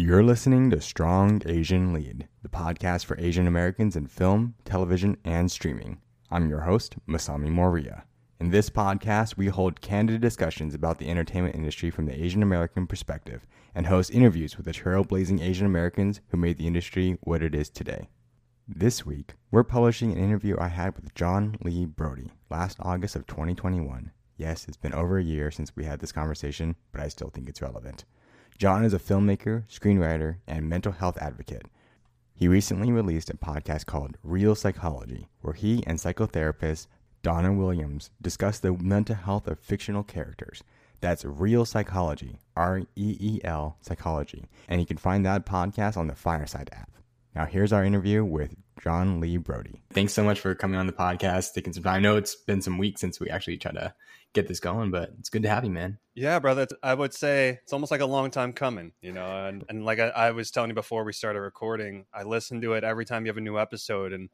You're listening to Strong Asian Lead, the podcast for Asian Americans in film, television, and streaming. I'm your host, Masami Moria. In this podcast, we hold candid discussions about the entertainment industry from the Asian American perspective and host interviews with the trailblazing Asian Americans who made the industry what it is today. This week, we're publishing an interview I had with John Lee Brody last August of 2021. Yes, it's been over a year since we had this conversation, but I still think it's relevant. John is a filmmaker, screenwriter, and mental health advocate. He recently released a podcast called Reel Psychology, where he and psychotherapist Donna Williams discuss the mental health of fictional characters. That's Reel Psychology, R E E L Psychology, and you can find that podcast on the Fireside app. Now, here's our interview with John Lee Brody. Thanks so much for coming on the podcast, taking some time. I know it's been some weeks since we actually tried to get this going, but it's good to have you, man. Yeah, brother. I would say it's almost like a long time coming, you know. And, and like I, I was telling you before we started recording, I listen to it every time you have a new episode and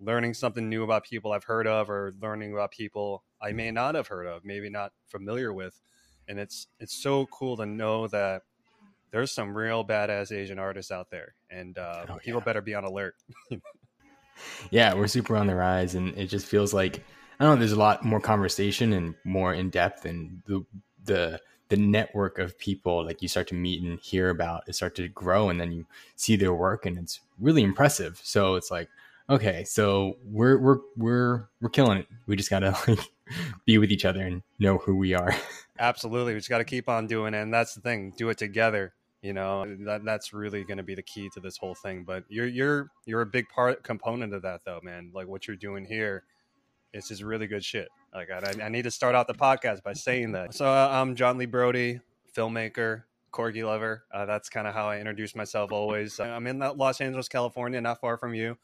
learning something new about people I've heard of or learning about people I may not have heard of, maybe not familiar with. And it's it's so cool to know that there's some real badass Asian artists out there, and uh, oh, people yeah. better be on alert. yeah, we're super on the rise, and it just feels like I don't know. There's a lot more conversation and more in depth, and the the the network of people like you start to meet and hear about it start to grow, and then you see their work, and it's really impressive. So it's like, okay, so we're we're we're we're killing it. We just gotta like be with each other and know who we are. Absolutely, we just got to keep on doing it, and that's the thing. Do it together. You know that that's really going to be the key to this whole thing. But you're you're you're a big part component of that, though, man. Like what you're doing here it's just really good shit. Like I, I need to start out the podcast by saying that. So uh, I'm John Lee Brody, filmmaker, corgi lover. Uh, that's kind of how I introduce myself always. I'm in Los Angeles, California, not far from you.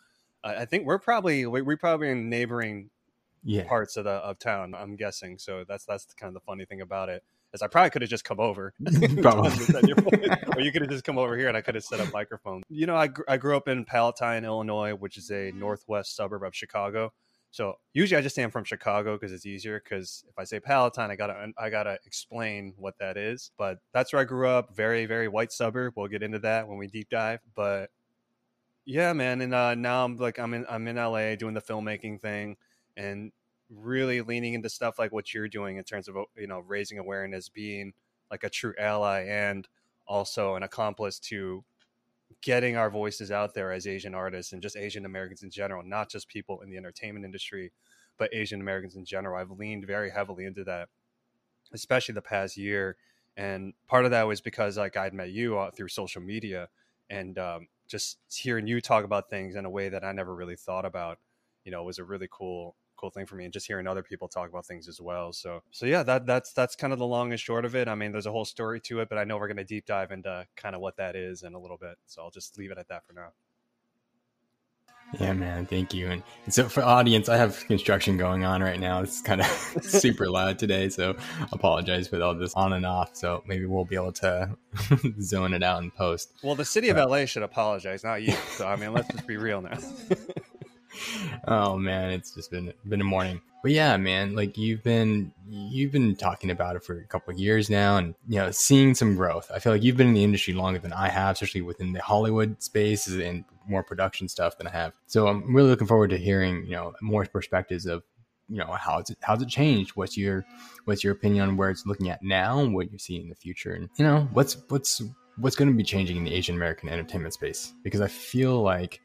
Uh, I think we're probably we're probably in neighboring yeah. parts of the of town. I'm guessing. So that's that's kind of the funny thing about it. Is I probably could have just come over, or you could have just come over here and I could have set up microphone. You know, I, gr- I grew up in Palatine, Illinois, which is a northwest suburb of Chicago. So usually I just say I'm from Chicago because it's easier. Because if I say Palatine, I gotta I gotta explain what that is. But that's where I grew up. Very very white suburb. We'll get into that when we deep dive. But yeah, man. And uh, now I'm like I'm in I'm in LA doing the filmmaking thing and really leaning into stuff like what you're doing in terms of you know raising awareness, being like a true ally, and also an accomplice to getting our voices out there as Asian artists and just Asian Americans in general, not just people in the entertainment industry, but Asian Americans in general. I've leaned very heavily into that, especially the past year. And part of that was because like I'd met you uh, through social media and um, just hearing you talk about things in a way that I never really thought about, you know, was a really cool cool thing for me and just hearing other people talk about things as well so so yeah that that's that's kind of the long and short of it i mean there's a whole story to it but i know we're going to deep dive into kind of what that is in a little bit so i'll just leave it at that for now yeah, man. Thank you. And, and, so for audience, I have construction going on right now. It's kind of super loud today, so apologize with all this on and off. So maybe we'll be able to zone it out in post. Well, the city but, of LA should apologize, not you. So I mean, let's just be real now oh man, it's just been been a morning. But yeah, man, like you've been you've been talking about it for a couple of years now, and you know, seeing some growth. I feel like you've been in the industry longer than I have, especially within the Hollywood space and more production stuff than I have. So I'm really looking forward to hearing you know more perspectives of you know how's it how's it changed what's your what's your opinion on where it's looking at now what you see in the future and you know what's what's what's going to be changing in the asian american entertainment space because i feel like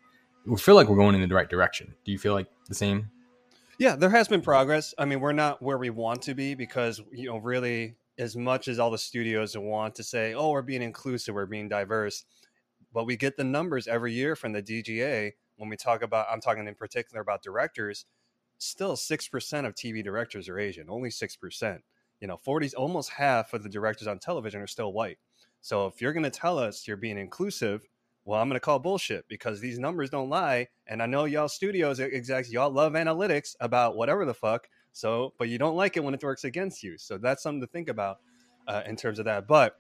we feel like we're going in the right direction. Do you feel like the same? Yeah, there has been progress. I mean, we're not where we want to be because you know, really, as much as all the studios want to say, "Oh, we're being inclusive, we're being diverse," but we get the numbers every year from the DGA when we talk about. I'm talking in particular about directors. Still, six percent of TV directors are Asian. Only six percent. You know, forty, almost half of the directors on television are still white. So if you're going to tell us you're being inclusive, well, I'm going to call bullshit because these numbers don't lie. And I know y'all studios execs, y'all love analytics about whatever the fuck. So, but you don't like it when it works against you. So that's something to think about uh, in terms of that. But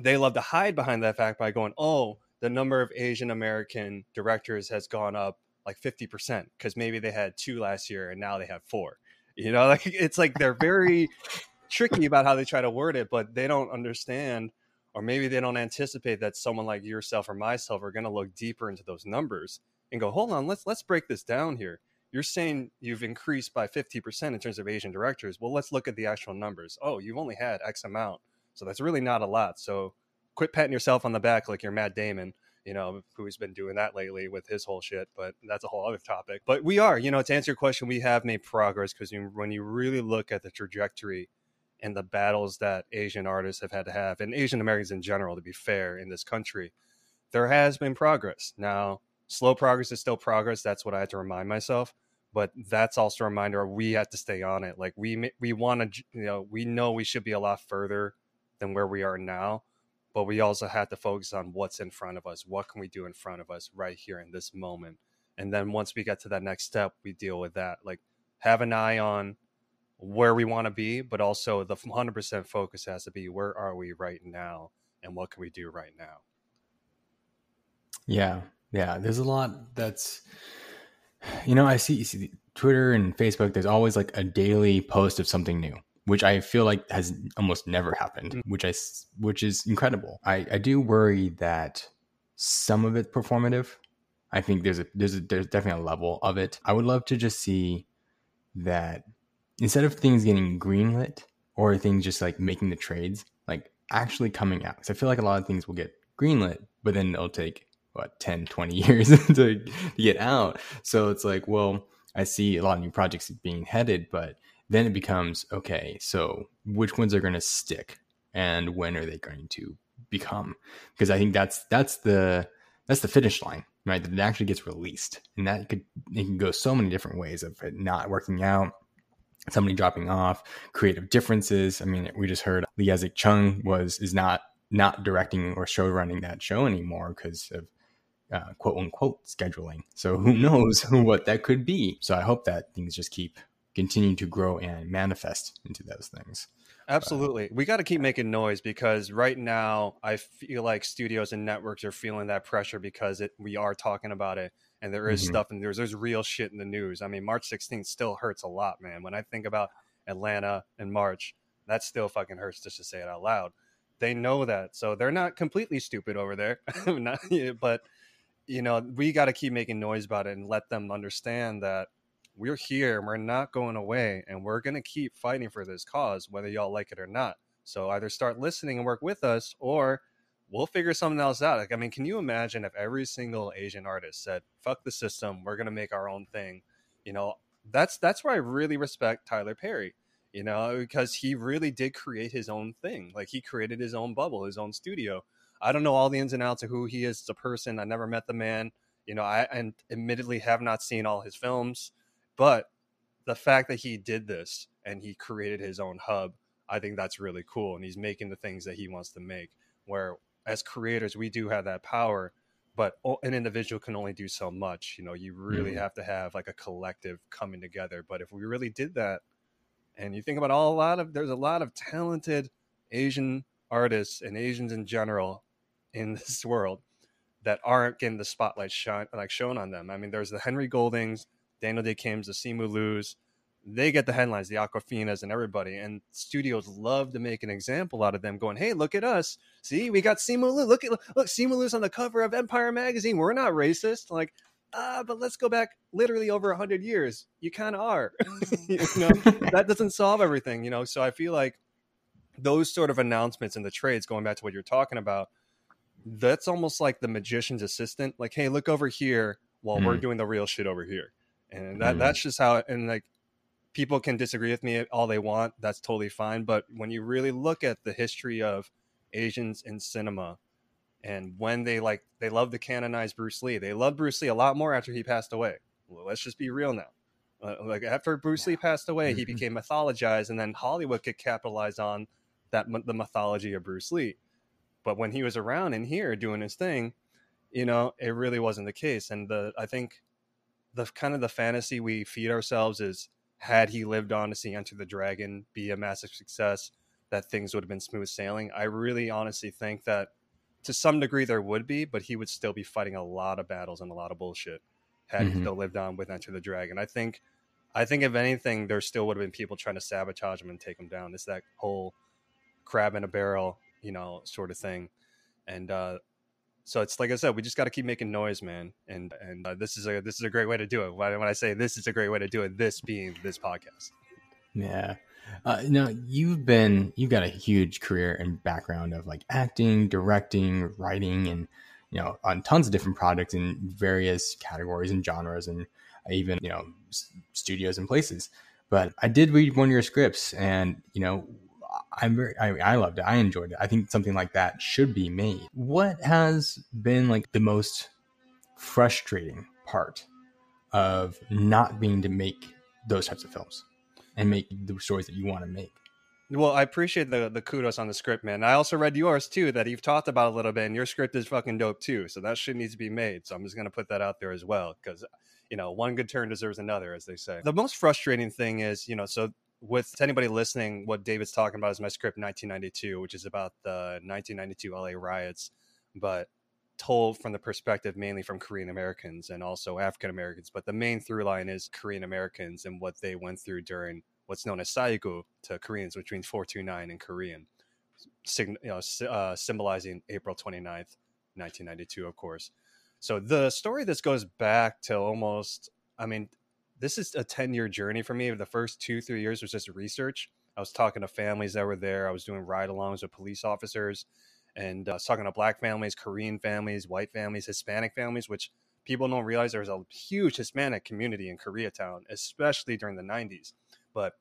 they love to hide behind that fact by going, oh, the number of Asian American directors has gone up like 50% because maybe they had two last year and now they have four. You know, like it's like they're very tricky about how they try to word it, but they don't understand or maybe they don't anticipate that someone like yourself or myself are going to look deeper into those numbers and go, hold on, let's let's break this down here. You're saying you've increased by 50% in terms of Asian directors. Well, let's look at the actual numbers. Oh, you've only had X amount. So that's really not a lot. So quit patting yourself on the back like you're Matt Damon, you know, who's been doing that lately with his whole shit. But that's a whole other topic. But we are, you know, to answer your question, we have made progress because when you really look at the trajectory and the battles that Asian artists have had to have, and Asian Americans in general, to be fair, in this country, there has been progress. Now, slow progress is still progress. That's what I had to remind myself. But that's also a reminder we have to stay on it. Like we we want to, you know, we know we should be a lot further than where we are now, but we also have to focus on what's in front of us. What can we do in front of us right here in this moment? And then once we get to that next step, we deal with that. Like have an eye on where we want to be, but also the 100% focus has to be where are we right now and what can we do right now? Yeah. Yeah. There's a lot that's, you know, I see, you see Twitter and Facebook, there's always like a daily post of something new, which I feel like has almost never happened, mm-hmm. which I, which is incredible. I, I do worry that some of it's performative. I think there's a, there's a, there's definitely a level of it. I would love to just see that instead of things getting greenlit or things just like making the trades, like actually coming out. Because I feel like a lot of things will get greenlit, but then it'll take what 10, 20 years to, to get out. So it's like, well, I see a lot of new projects being headed, but then it becomes okay, so which ones are going to stick and when are they going to become? Because I think that's that's the that's the finish line, right? That it actually gets released, and that could it can go so many different ways of it not working out, somebody dropping off, creative differences. I mean, we just heard Lee Isaac Chung was is not not directing or show running that show anymore because of uh, quote unquote scheduling. So who knows what that could be? So I hope that things just keep continuing to grow and manifest into those things. Absolutely. But, we got to keep making noise because right now I feel like studios and networks are feeling that pressure because it we are talking about it and there is mm-hmm. stuff and there's there's real shit in the news. I mean, March 16th still hurts a lot, man. When I think about Atlanta and March, that still fucking hurts just to say it out loud. They know that, so they're not completely stupid over there. not, but you know, we got to keep making noise about it and let them understand that we're here and we're not going away and we're going to keep fighting for this cause, whether y'all like it or not. So either start listening and work with us or we'll figure something else out. Like, I mean, can you imagine if every single Asian artist said, "Fuck the system, we're gonna make our own thing"? You know, that's that's where I really respect Tyler Perry. You know, because he really did create his own thing. Like he created his own bubble, his own studio. I don't know all the ins and outs of who he is as a person. I never met the man. You know, I and admittedly have not seen all his films, but the fact that he did this and he created his own hub, I think that's really cool. And he's making the things that he wants to make. Where as creators we do have that power but an individual can only do so much you know you really mm. have to have like a collective coming together but if we really did that and you think about all a lot of there's a lot of talented asian artists and asians in general in this world that aren't getting the spotlight shine like shown on them i mean there's the henry goldings daniel Dae Kims the simu Lius they get the headlines, the Awkwafinas and everybody. And studios love to make an example out of them, going, "Hey, look at us! See, we got Simu Liu. Look at look, Simu Liu's on the cover of Empire magazine. We're not racist." Like, ah, but let's go back literally over hundred years. You kind of are. you know, that doesn't solve everything, you know. So I feel like those sort of announcements in the trades, going back to what you're talking about, that's almost like the magician's assistant. Like, hey, look over here while mm. we're doing the real shit over here. And that, mm. that's just how, and like people can disagree with me all they want. That's totally fine. But when you really look at the history of Asians in cinema and when they like, they love to canonize Bruce Lee. They loved Bruce Lee a lot more after he passed away. Well, let's just be real now. Uh, like after Bruce Lee passed away, he mm-hmm. became mythologized, and then Hollywood could capitalize on that the mythology of Bruce Lee. But when he was around in here doing his thing, you know, it really wasn't the case. And the I think the kind of the fantasy we feed ourselves is had he lived on to see Enter the Dragon be a massive success, that things would have been smooth sailing. I really honestly think that to some degree there would be, but he would still be fighting a lot of battles and a lot of bullshit had mm-hmm. he still lived on with Enter the Dragon. I think I think if anything, there still would have been people trying to sabotage him and take him down. It's that whole crab in a barrel you know, sort of thing. And uh, so it's like I said, we just got to keep making noise, man. And and uh, this is a this is a great way to do it. When I say this is a great way to do it, this being this podcast. Yeah. Uh, now you've been you've got a huge career and background of like acting, directing, writing, and you know on tons of different projects in various categories and genres, and even you know studios and places. But I did read one of your scripts, and you know I'm very, I, I loved it. I enjoyed it. I think something like that should be made. What has been like the most frustrating part of not being to make those types of films and make the stories that you want to make? Well, I appreciate the the kudos on the script, man. I also read yours too that you've talked about a little bit, and your script is fucking dope too. So that shit needs to be made. So I'm just gonna put that out there as well because you know one good turn deserves another, as they say. The most frustrating thing is, you know, so with anybody listening, what David's talking about is my script 1992, which is about the 1992 LA riots, but told from the perspective mainly from Korean Americans and also African Americans. But the main through line is Korean Americans and what they went through during what's known as Saigu to Koreans, which means 429 in Korean, you know, uh, symbolizing April 29th, 1992, of course. So the story this goes back to almost, I mean, this is a 10 year journey for me. The first two, three years was just research. I was talking to families that were there. I was doing ride alongs with police officers and uh, talking to black families, Korean families, white families, Hispanic families, which people don't realize there's a huge Hispanic community in Koreatown, especially during the 90s. But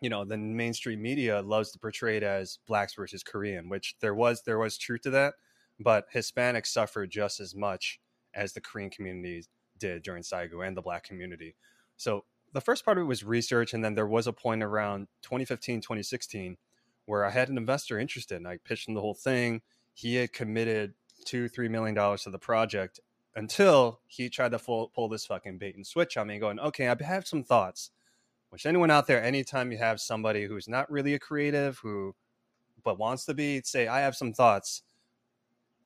you know, the mainstream media loves to portray it as blacks versus Korean, which there was there was truth to that, but Hispanics suffered just as much as the Korean communities did during Saigu and the black community. So the first part of it was research, and then there was a point around 2015, 2016 where I had an investor interested, and I pitched him the whole thing. He had committed two, three million dollars to the project until he tried to pull, pull this fucking bait and switch on me, going, "Okay, I have some thoughts." Which anyone out there, anytime you have somebody who's not really a creative, who but wants to be, say, "I have some thoughts."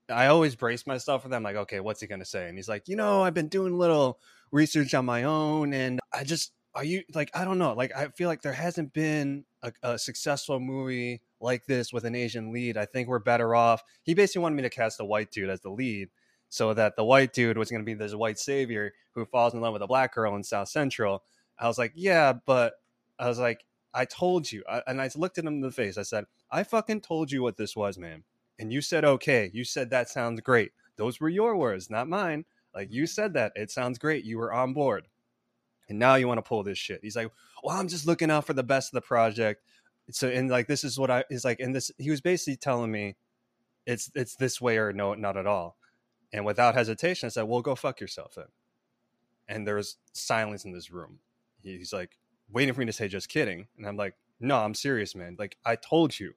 I always brace myself for them, like, okay, what's he gonna say? And he's like, you know, I've been doing little research on my own, and I just are you like I don't know, like I feel like there hasn't been a, a successful movie like this with an Asian lead. I think we're better off. He basically wanted me to cast a white dude as the lead, so that the white dude was going to be this white savior who falls in love with a black girl in South Central. I was like, yeah, but I was like, I told you, I, and I looked at him in the face. I said, I fucking told you what this was, man, and you said okay. You said that sounds great. Those were your words, not mine. Like you said that. It sounds great. You were on board. And now you want to pull this shit. He's like, well, I'm just looking out for the best of the project. So, and like, this is what I, is like, and this, he was basically telling me it's, it's this way or no, not at all. And without hesitation, I said, well, go fuck yourself then. And there was silence in this room. He's like, waiting for me to say, just kidding. And I'm like, no, I'm serious, man. Like, I told you,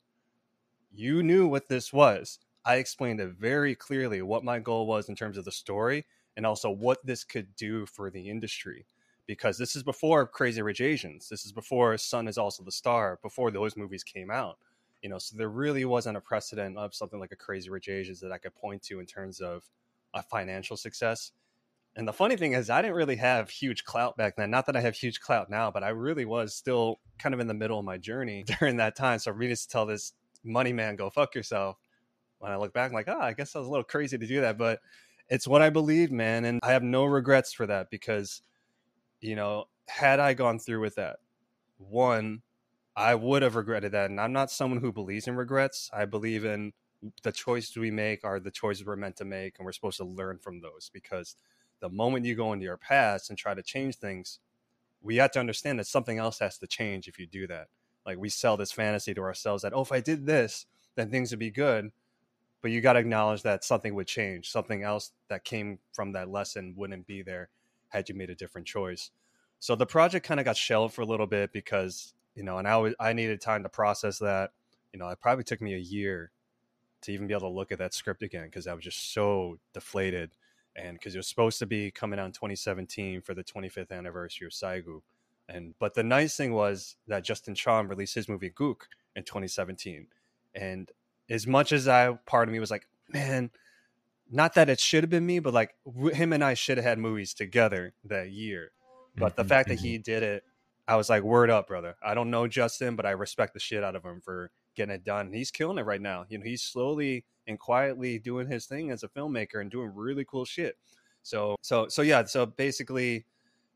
you knew what this was. I explained it very clearly what my goal was in terms of the story and also what this could do for the industry. Because this is before Crazy Rich Asians. This is before Sun is also the star, before those movies came out. You know, so there really wasn't a precedent of something like a Crazy Rich Asians that I could point to in terms of a financial success. And the funny thing is, I didn't really have huge clout back then. Not that I have huge clout now, but I really was still kind of in the middle of my journey during that time. So for me to tell this money man, go fuck yourself, when I look back, I'm like, oh, I guess I was a little crazy to do that, but it's what I believe, man, and I have no regrets for that because, you know, had I gone through with that, one, I would have regretted that, and I'm not someone who believes in regrets. I believe in the choices we make are the choices we're meant to make, and we're supposed to learn from those because the moment you go into your past and try to change things, we have to understand that something else has to change if you do that. Like we sell this fantasy to ourselves that, oh, if I did this, then things would be good but you got to acknowledge that something would change. Something else that came from that lesson wouldn't be there had you made a different choice. So the project kind of got shelved for a little bit because you know, and I was, I needed time to process that. You know, it probably took me a year to even be able to look at that script again because I was just so deflated. And because it was supposed to be coming out in 2017 for the 25th anniversary of Saigu. And but the nice thing was that Justin Chon released his movie Gook in 2017. And as much as I part of me was like, man, not that it should have been me, but like him and I should have had movies together that year. But the mm-hmm, fact that he mm-hmm. did it, I was like, word up, brother. I don't know Justin, but I respect the shit out of him for getting it done. He's killing it right now. You know, he's slowly and quietly doing his thing as a filmmaker and doing really cool shit. So so so yeah, so basically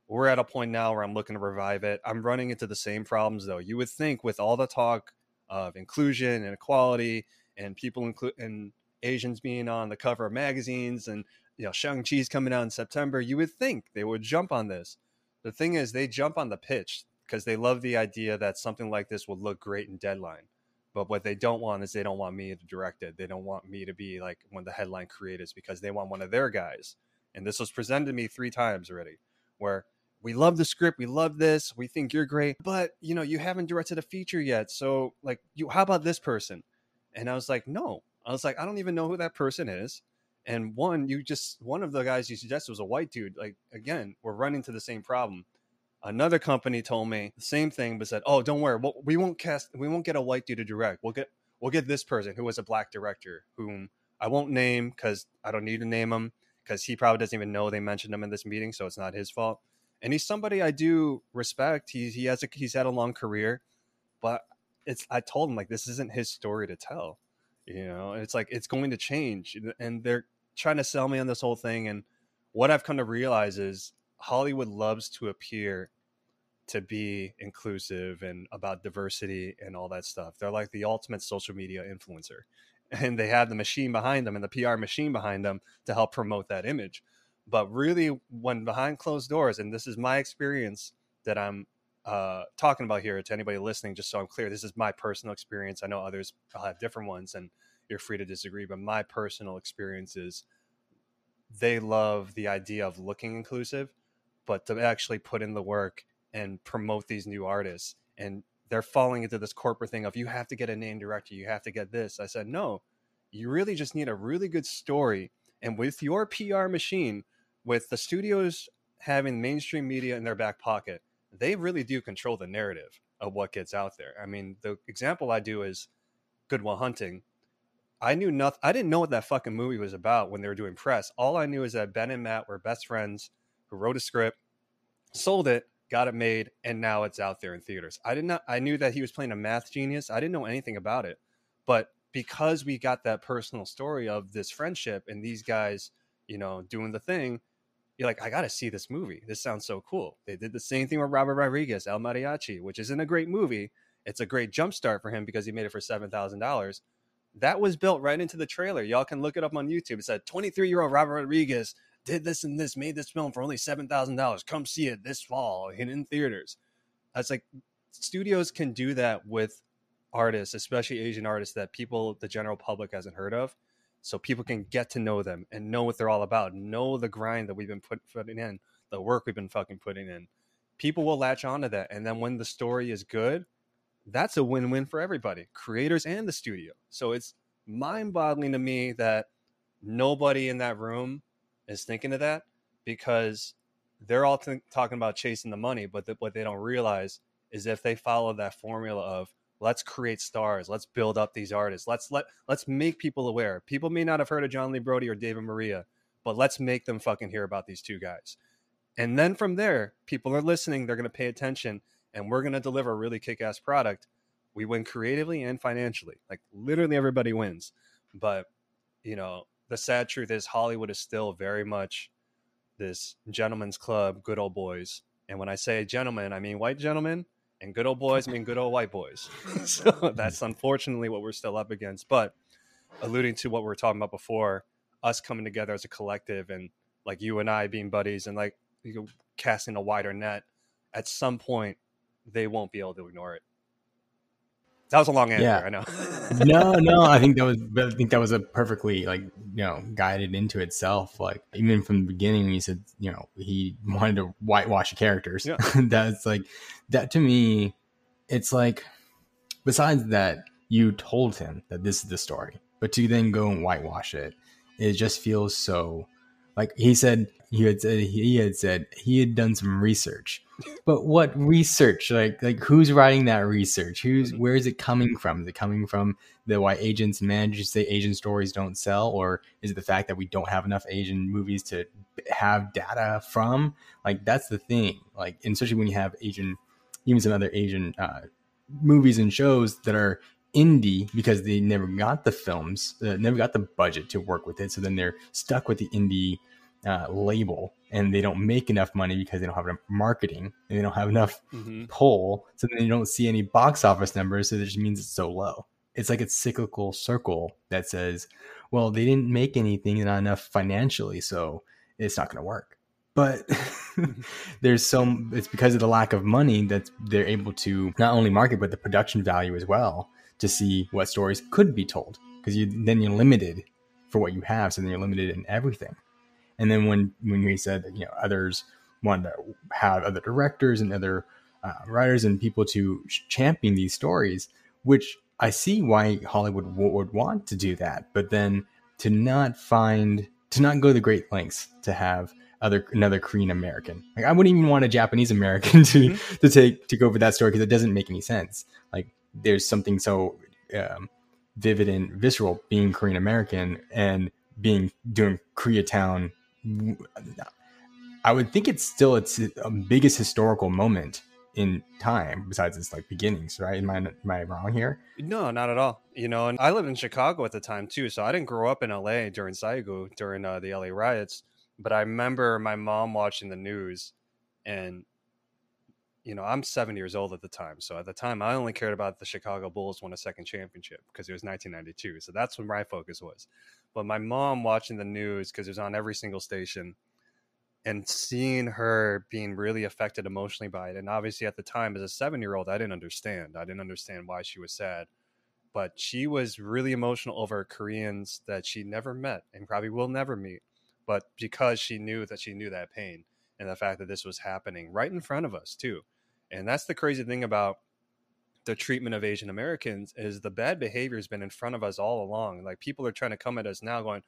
we're at a point now where I'm looking to revive it. I'm running into the same problems though. You would think with all the talk of inclusion and equality and people include and Asians being on the cover of magazines and you know Shang-Chi's coming out in September, you would think they would jump on this. The thing is they jump on the pitch because they love the idea that something like this would look great in deadline. But what they don't want is they don't want me to direct it. They don't want me to be like one of the headline creators because they want one of their guys. And this was presented to me three times already, where we love the script, we love this, we think you're great, but you know, you haven't directed a feature yet. So like you how about this person? And I was like, no. I was like, I don't even know who that person is. And one, you just one of the guys you suggested was a white dude. Like again, we're running to the same problem. Another company told me the same thing, but said, "Oh, don't worry, we won't cast, we won't get a white dude to direct. We'll get, we'll get this person who was a black director, whom I won't name because I don't need to name him because he probably doesn't even know they mentioned him in this meeting, so it's not his fault. And he's somebody I do respect. He he has a he's had a long career, but it's I told him like this isn't his story to tell. You know, it's like it's going to change, and they're trying to sell me on this whole thing. And what I've come to realize is Hollywood loves to appear to be inclusive and about diversity and all that stuff. They're like the ultimate social media influencer. And they have the machine behind them and the PR machine behind them to help promote that image. But really, when behind closed doors, and this is my experience that I'm uh, talking about here to anybody listening, just so I'm clear, this is my personal experience. I know others have different ones, and you're free to disagree. But my personal experience is they love the idea of looking inclusive, but to actually put in the work and promote these new artists. And they're falling into this corporate thing of you have to get a name director, you have to get this. I said, no, you really just need a really good story. And with your PR machine, with the studios having mainstream media in their back pocket, they really do control the narrative of what gets out there. I mean, the example I do is Good Will Hunting. I knew nothing. I didn't know what that fucking movie was about when they were doing press. All I knew is that Ben and Matt were best friends who wrote a script, sold it, got it made, and now it's out there in theaters. I did not. I knew that he was playing a math genius. I didn't know anything about it, but because we got that personal story of this friendship and these guys, you know, doing the thing, you're like, I got to see this movie. This sounds so cool. They did the same thing with Robert Rodriguez, El Mariachi, which isn't a great movie. It's a great jumpstart for him because he made it for seven thousand dollars. That was built right into the trailer. Y'all can look it up on YouTube. It said 23 year old Robert Rodriguez did this and this, made this film for only seven thousand dollars. Come see it this fall and in theaters. I was like, studios can do that with artists, especially Asian artists that people, the general public, hasn't heard of so people can get to know them and know what they're all about, know the grind that we've been put, putting in, the work we've been fucking putting in. People will latch onto that. And then when the story is good, that's a win win for everybody, creators and the studio. So it's mind boggling to me that nobody in that room is thinking of that because they're all talking about chasing the money. But what they don't realize is if they follow that formula of let's create stars let's build up these artists let's let let's make people aware. People may not have heard of john lee brody or david maria but let's make them fucking hear about these two guys. And then from there people are listening they're going to pay attention and we're going to deliver a really kick-ass product. We win creatively and financially. Like literally everybody wins. But you know the sad truth is hollywood is still very much this gentleman's club good old boys. And when i say gentlemen i mean white gentlemen and good old boys mean good old white boys. so that's unfortunately what we're still up against. But alluding to what we were talking about before, us coming together as a collective and like you and I being buddies and like you know, casting a wider net, at some point they won't be able to ignore it. That was a long answer. Yeah. I know. no, no, I think that was. I think that was a perfectly like you know guided into itself. Like even from the beginning, when he said you know he wanted to whitewash the characters. Yeah. That's like that to me. It's like besides that, you told him that this is the story, but to then go and whitewash it, it just feels so. Like he said, he had said he had said he had done some research. But what research? Like like who's writing that research? Who's where is it coming from? Is it coming from the why agents and managers say asian stories don't sell? Or is it the fact that we don't have enough asian movies to have data from? Like that's the thing. Like especially when you have asian even some other asian uh, movies and shows that are indie because they never got the films, uh, never got the budget to work with it. So then they're stuck with the indie uh, label and they don't make enough money because they don't have enough marketing and they don't have enough mm-hmm. pull. So then you don't see any box office numbers. So that just means it's so low. It's like a cyclical circle that says, well, they didn't make anything, not enough financially. So it's not going to work. But there's some, it's because of the lack of money that they're able to not only market, but the production value as well to see what stories could be told. Because you then you're limited for what you have. So then you're limited in everything. And then when when we said that you know others wanted to have other directors and other uh, writers and people to champion these stories, which I see why Hollywood w- would want to do that, but then to not find to not go the great lengths to have other another Korean American. Like I wouldn't even want a Japanese American to mm-hmm. to take to go for that story because it doesn't make any sense. Like there's something so um, vivid and visceral being Korean American and being doing Koreatown I would think it's still its biggest historical moment in time besides its like beginnings, right? Am I, am I wrong here? No, not at all. You know, and I lived in Chicago at the time too, so I didn't grow up in LA during Saigu during uh, the LA riots, but I remember my mom watching the news and you know, I'm seven years old at the time. So at the time, I only cared about the Chicago Bulls won a second championship because it was 1992. So that's when my focus was. But my mom watching the news because it was on every single station and seeing her being really affected emotionally by it. And obviously, at the time, as a seven year old, I didn't understand. I didn't understand why she was sad. But she was really emotional over Koreans that she never met and probably will never meet. But because she knew that she knew that pain and the fact that this was happening right in front of us, too and that's the crazy thing about the treatment of Asian Americans is the bad behavior has been in front of us all along. Like people are trying to come at us now going,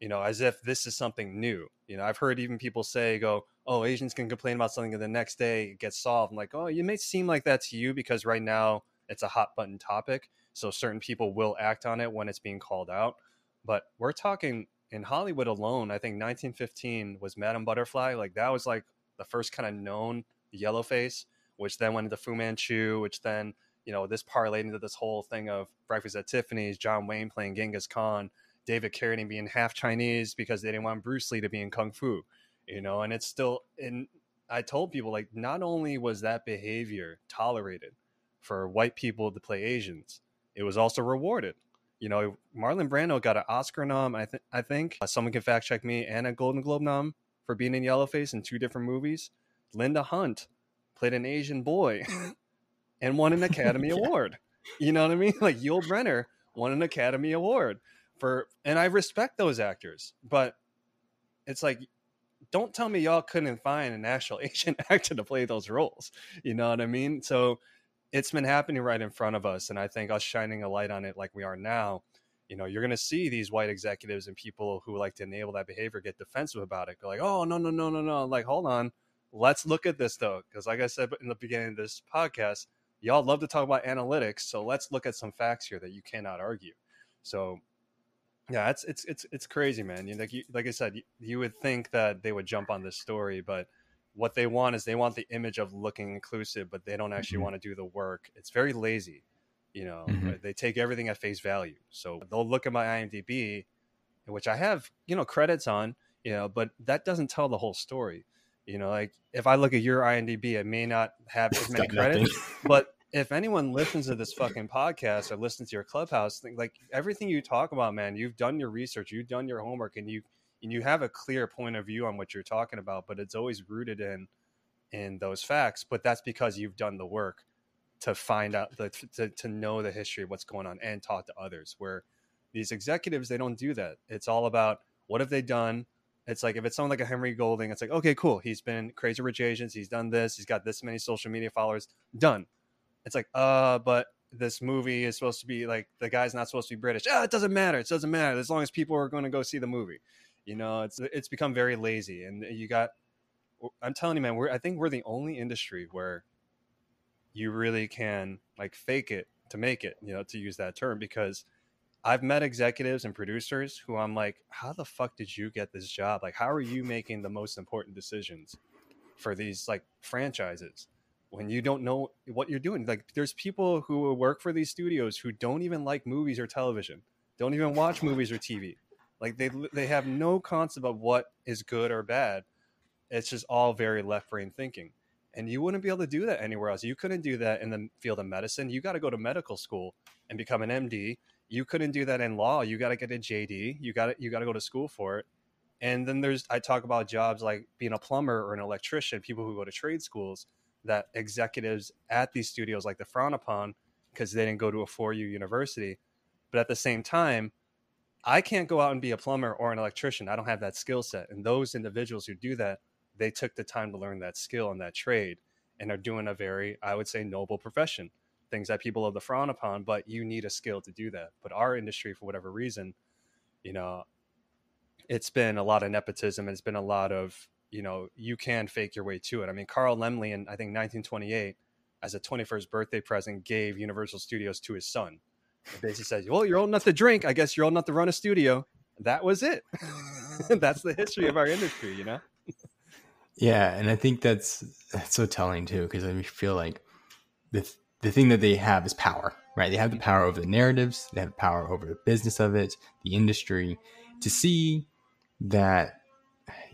you know, as if this is something new. You know, I've heard even people say, go, oh, Asians can complain about something and the next day it gets solved. I'm like, oh, it may seem like that to you because right now it's a hot button topic. So certain people will act on it when it's being called out. But we're talking in Hollywood alone, I think 1915 was Madame Butterfly. Like that was like the first kind of known yellow face which then went into Fu Manchu, which then you know this parlayed into this whole thing of Breakfast at Tiffany's, John Wayne playing Genghis Khan, David Carradine being half Chinese because they didn't want Bruce Lee to be in Kung Fu, you know, and it's still and I told people like not only was that behavior tolerated for white people to play Asians, it was also rewarded. You know, Marlon Brando got an Oscar nom, I think. I think uh, someone can fact check me, and a Golden Globe nom for being in Yellowface in two different movies. Linda Hunt played an Asian boy and won an Academy yeah. Award. You know what I mean? Like Yul Brynner won an Academy Award for, and I respect those actors, but it's like, don't tell me y'all couldn't find an actual Asian actor to play those roles. You know what I mean? So it's been happening right in front of us, and I think us shining a light on it like we are now. You know, you're going to see these white executives and people who like to enable that behavior get defensive about it. Go like, oh no no no no no! Like, hold on, let's look at this though, because like I said in the beginning of this podcast, y'all love to talk about analytics. So let's look at some facts here that you cannot argue. So yeah, it's it's it's it's crazy, man. You, like you, like I said, you, you would think that they would jump on this story, but what they want is they want the image of looking inclusive, but they don't actually mm-hmm. want to do the work. It's very lazy. You know, mm-hmm. they take everything at face value. So they'll look at my IMDb, which I have, you know, credits on, you know, but that doesn't tell the whole story. You know, like if I look at your IMDb, it may not have as many credits, but if anyone listens to this fucking podcast or listens to your clubhouse, think like everything you talk about, man, you've done your research, you've done your homework, and you and you have a clear point of view on what you're talking about, but it's always rooted in in those facts. But that's because you've done the work to find out the, to, to know the history of what's going on and talk to others. Where these executives, they don't do that. It's all about what have they done, it's like if it's someone like a Henry Golding, it's like okay, cool. He's been Crazy Rich Asians. He's done this. He's got this many social media followers. Done. It's like uh, but this movie is supposed to be like the guy's not supposed to be British. Ah, it doesn't matter. It doesn't matter as long as people are going to go see the movie. You know, it's it's become very lazy, and you got. I'm telling you, man. We're I think we're the only industry where you really can like fake it to make it. You know, to use that term because I've met executives and producers who I'm like, how the fuck did you get this job? Like, how are you making the most important decisions for these like franchises? when you don't know what you're doing. Like there's people who work for these studios who don't even like movies or television, don't even watch movies or TV. Like they they have no concept of what is good or bad. It's just all very left brain thinking. And you wouldn't be able to do that anywhere else. You couldn't do that in the field of medicine. You got to go to medical school and become an MD. You couldn't do that in law. You got to get a JD. You got to you got to go to school for it. And then there's I talk about jobs like being a plumber or an electrician, people who go to trade schools that executives at these studios like to frown upon because they didn't go to a four-year university. But at the same time, I can't go out and be a plumber or an electrician. I don't have that skill set. And those individuals who do that, they took the time to learn that skill and that trade and are doing a very, I would say, noble profession. Things that people love to frown upon, but you need a skill to do that. But our industry, for whatever reason, you know, it's been a lot of nepotism. It's been a lot of you know you can fake your way to it. I mean, Carl Laemmle in I think 1928, as a 21st birthday present, gave Universal Studios to his son. Basically says, "Well, you're old enough to drink. I guess you're old enough to run a studio." That was it. that's the history of our industry, you know. Yeah, and I think that's that's so telling too, because I feel like the the thing that they have is power, right? They have the power over the narratives, they have power over the business of it, the industry. To see that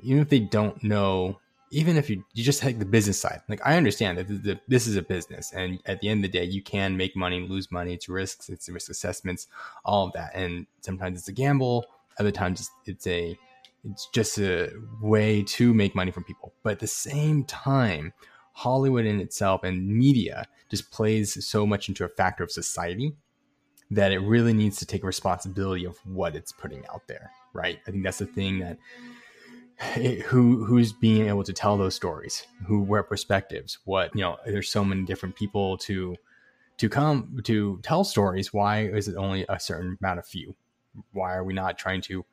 even if they don't know even if you you just take the business side like i understand that the, this is a business and at the end of the day you can make money lose money it's risks it's risk assessments all of that and sometimes it's a gamble other times it's a it's just a way to make money from people but at the same time hollywood in itself and media just plays so much into a factor of society that it really needs to take responsibility of what it's putting out there right? I think that's the thing that who who's being able to tell those stories who where perspectives what you know there's so many different people to to come to tell stories. Why is it only a certain amount of few? Why are we not trying to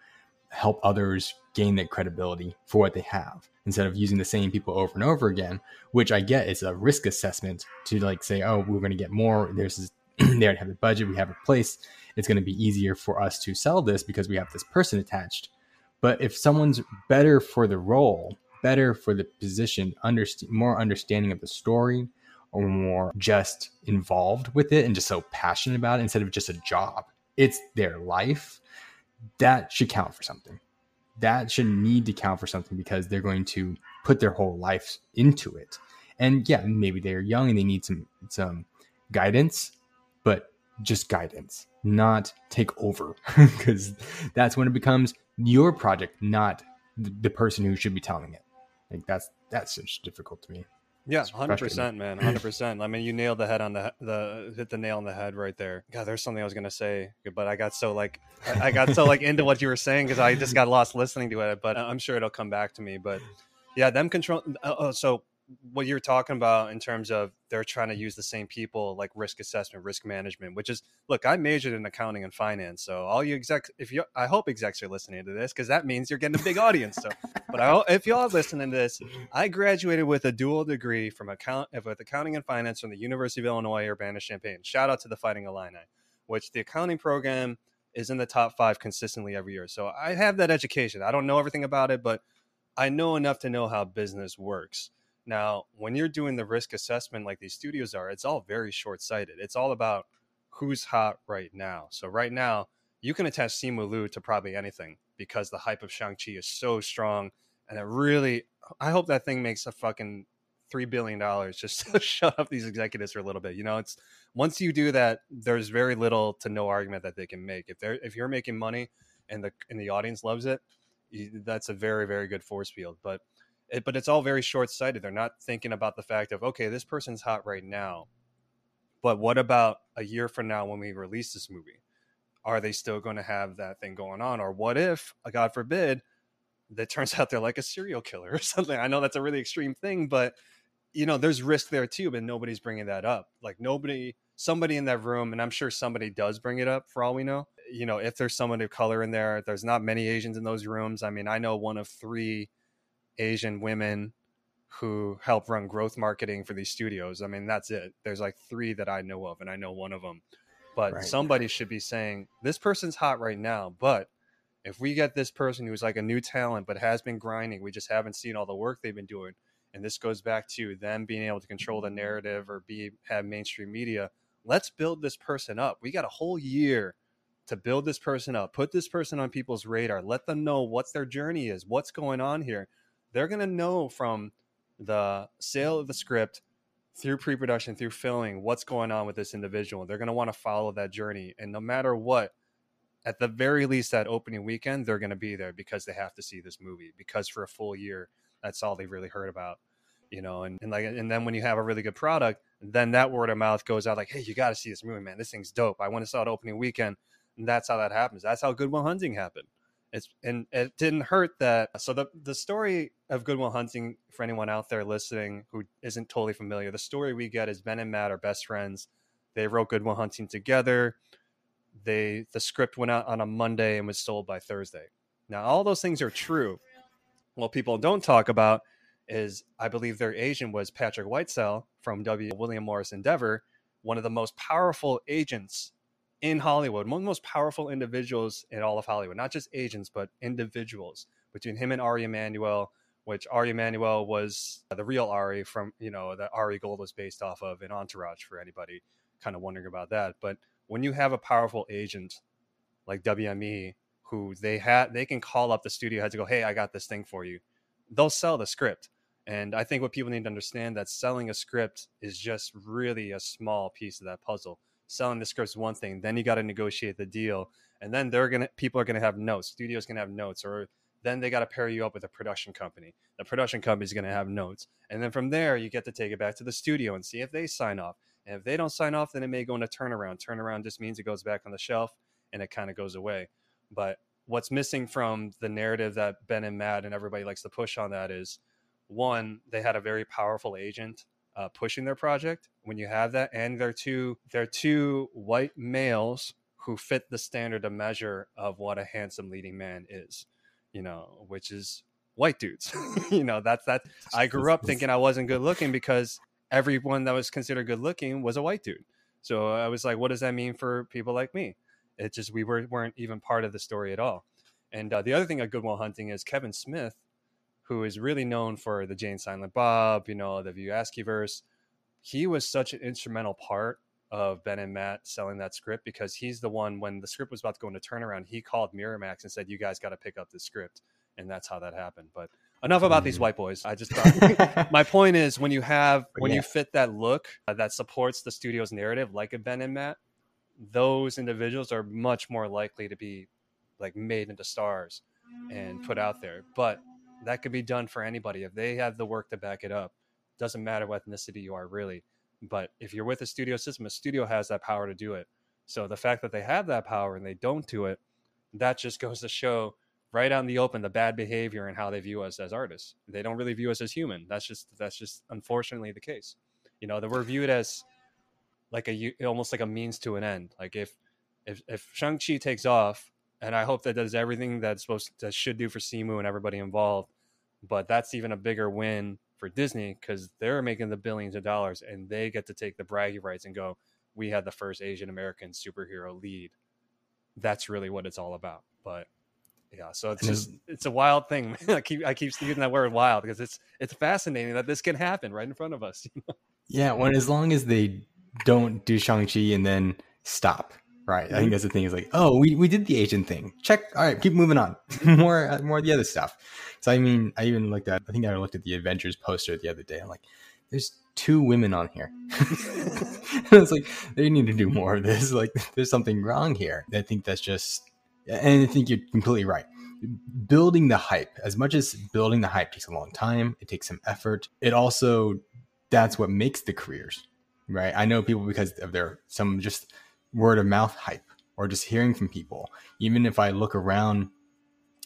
help others gain that credibility for what they have instead of using the same people over and over again which i get is a risk assessment to like say oh we're going to get more. There's this, they already have the budget. We have a place. It's going to be easier for us to sell this because we have this person attached. But if someone's better for the role, better for the position, underst- more understanding of the story, or more just involved with it and just so passionate about it instead of just a job, it's their life. That should count for something. That should need to count for something because they're going to put their whole life into it. And yeah, maybe they're young and they need some some guidance, but just guidance, not take over because that's when it becomes your project, not the person who should be telling it. Like that's that's just difficult to me. Yeah, hundred percent, man, hundred percent. I mean, you nailed the head on the the hit the nail on the head right there. God, there's something I was gonna say, but I got so like I, got so like into what you were saying because I just got lost listening to it. But uh, I'm sure it'll come back to me. But yeah, them control. Uh, oh, so what you're talking about in terms of they're trying to use the same people like risk assessment risk management which is look i majored in accounting and finance so all you execs if you i hope execs are listening to this because that means you're getting a big audience so but I, if y'all listening to this i graduated with a dual degree from account uh, with accounting and finance from the university of illinois urbana-champaign shout out to the fighting illini which the accounting program is in the top five consistently every year so i have that education. I don't know everything about it but i know enough to know how business works now, when you're doing the risk assessment like these studios are, it's all very short sighted. It's all about who's hot right now. So, right now, you can attach Simu Liu to probably anything because the hype of Shang-Chi is so strong. And it really, I hope that thing makes a fucking $3 billion just to shut up these executives for a little bit. You know, it's once you do that, there's very little to no argument that they can make. If they're, if you're making money and the, and the audience loves it, that's a very, very good force field. But, it, but it's all very short sighted. They're not thinking about the fact of, okay, this person's hot right now. But what about a year from now when we release this movie? Are they still going to have that thing going on? Or what if, uh, God forbid, that turns out they're like a serial killer or something? I know that's a really extreme thing, but you know, there's risk there too, but nobody's bringing that up. Like nobody, somebody in that room, and I'm sure somebody does bring it up for all we know. You know, if there's someone of color in there, there's not many Asians in those rooms. I mean, I know one of three Asian women who help run growth marketing for these studios. I mean, that's it. There's like three that I know of, and I know one of them. But right. somebody should be saying, this person's hot right now, but if we get this person who's like a new talent but has been grinding, we just haven't seen all the work they've been doing, and this goes back to them being able to control the mm-hmm. narrative or be have mainstream media. Let's build this person up. We got a whole year to build this person up, put this person on people's radar, let them know what their journey is, what's going on here. They're going to know from the sale of the script through pre-production, through filming, what's going on with this individual. They're going to want to follow that journey, and no matter what, at the very least, that opening weekend, they're going to be there because they have to see this movie. Because for a full year, that's all they've really heard about, you know. And, and like, and then when you have a really good product, then that word of mouth goes out like, "Hey, you got to see this movie, man! This thing's dope. I want to saw it opening weekend." And that's how that happens. That's how Good Will Hunting happened. It's and it didn't hurt that. So the the story of Good Will Hunting for anyone out there listening who isn't totally familiar, the story we get is Ben and Matt are best friends. They wrote Good Will Hunting together. They the script went out on a Monday and was sold by Thursday. Now all those things are true. What people don't talk about is I believe their agent was Patrick Whitesell from W. William Morris Endeavor, one of the most powerful agents in Hollywood, one of the most powerful individuals in all of Hollywood, not just agents, but individuals. Between him and Ari Emanuel, which Ari Emanuel was the real Ari from, you know, that Ari Gold was based off of in Entourage for anybody kind of wondering about that. But when you have a powerful agent like WME, who they had, they can call up the studio head to go, hey, I got this thing for you. They'll sell the script. And I think what people need to understand that selling a script is just really a small piece of that puzzle selling the script's one thing. Then you got to negotiate the deal, and then they're gonna people are gonna have notes. Studios gonna have notes, or then they got to pair you up with a production company. The production company is gonna have notes, and then from there you get to take it back to the studio and see if they sign off. And if they don't sign off, then it may go into turnaround. Turnaround just means it goes back on the shelf and it kind of goes away. But what's missing from the narrative that Ben and Matt and everybody likes to push on that is one, they had a very powerful agent uh, pushing their project. When you have that, and they're two they're two white males who fit the standard of measure of what a handsome leading man is, you know, which is white dudes. you know, that's that. I grew up thinking I wasn't good looking because everyone that was considered good looking was a white dude. So I was like, what does that mean for people like me? It just we were, weren't even part of the story at all. And uh, the other thing at Good Will Hunting is Kevin Smith who is really known for the Jay and Silent Bob, you know, the View Askeyverse. He was such an instrumental part of Ben and Matt selling that script because he's the one when the script was about to go into turnaround, he called Miramax and said, "You guys got to pick up this script," and that's how that happened. But enough about mm. these white boys. I just thought my point is when you have when yeah. you fit that look uh, that supports the studio's narrative, like a Ben and Matt, those individuals are much more likely to be like made into stars and put out there. But that could be done for anybody if they have the work to back it up. Doesn't matter what ethnicity you are, really. But if you're with a studio system, a studio has that power to do it. So the fact that they have that power and they don't do it, that just goes to show right out in the open the bad behavior and how they view us as artists. They don't really view us as human. That's just that's just unfortunately the case. You know, that we're viewed as like a almost like a means to an end. Like if if if Shang Chi takes off, and I hope that does everything that's supposed to, that should do for Simu and everybody involved. But that's even a bigger win for Disney because they're making the billions of dollars and they get to take the braggy rights and go, "We had the first Asian American superhero lead." That's really what it's all about. But yeah, so it's just it's a wild thing. I keep I keep using that word "wild" because it's it's fascinating that this can happen right in front of us. yeah, when as long as they don't do Shang Chi and then stop Right. I think that's the thing is like, oh, we, we did the Asian thing. Check. All right, keep moving on. more uh, more of the other stuff. So I mean, I even looked at I think I looked at the Avengers poster the other day. I'm like, there's two women on here. And it's like they need to do more of this. Like there's something wrong here. I think that's just and I think you're completely right. Building the hype, as much as building the hype takes a long time, it takes some effort. It also that's what makes the careers, right? I know people because of their some just word of mouth hype or just hearing from people. Even if I look around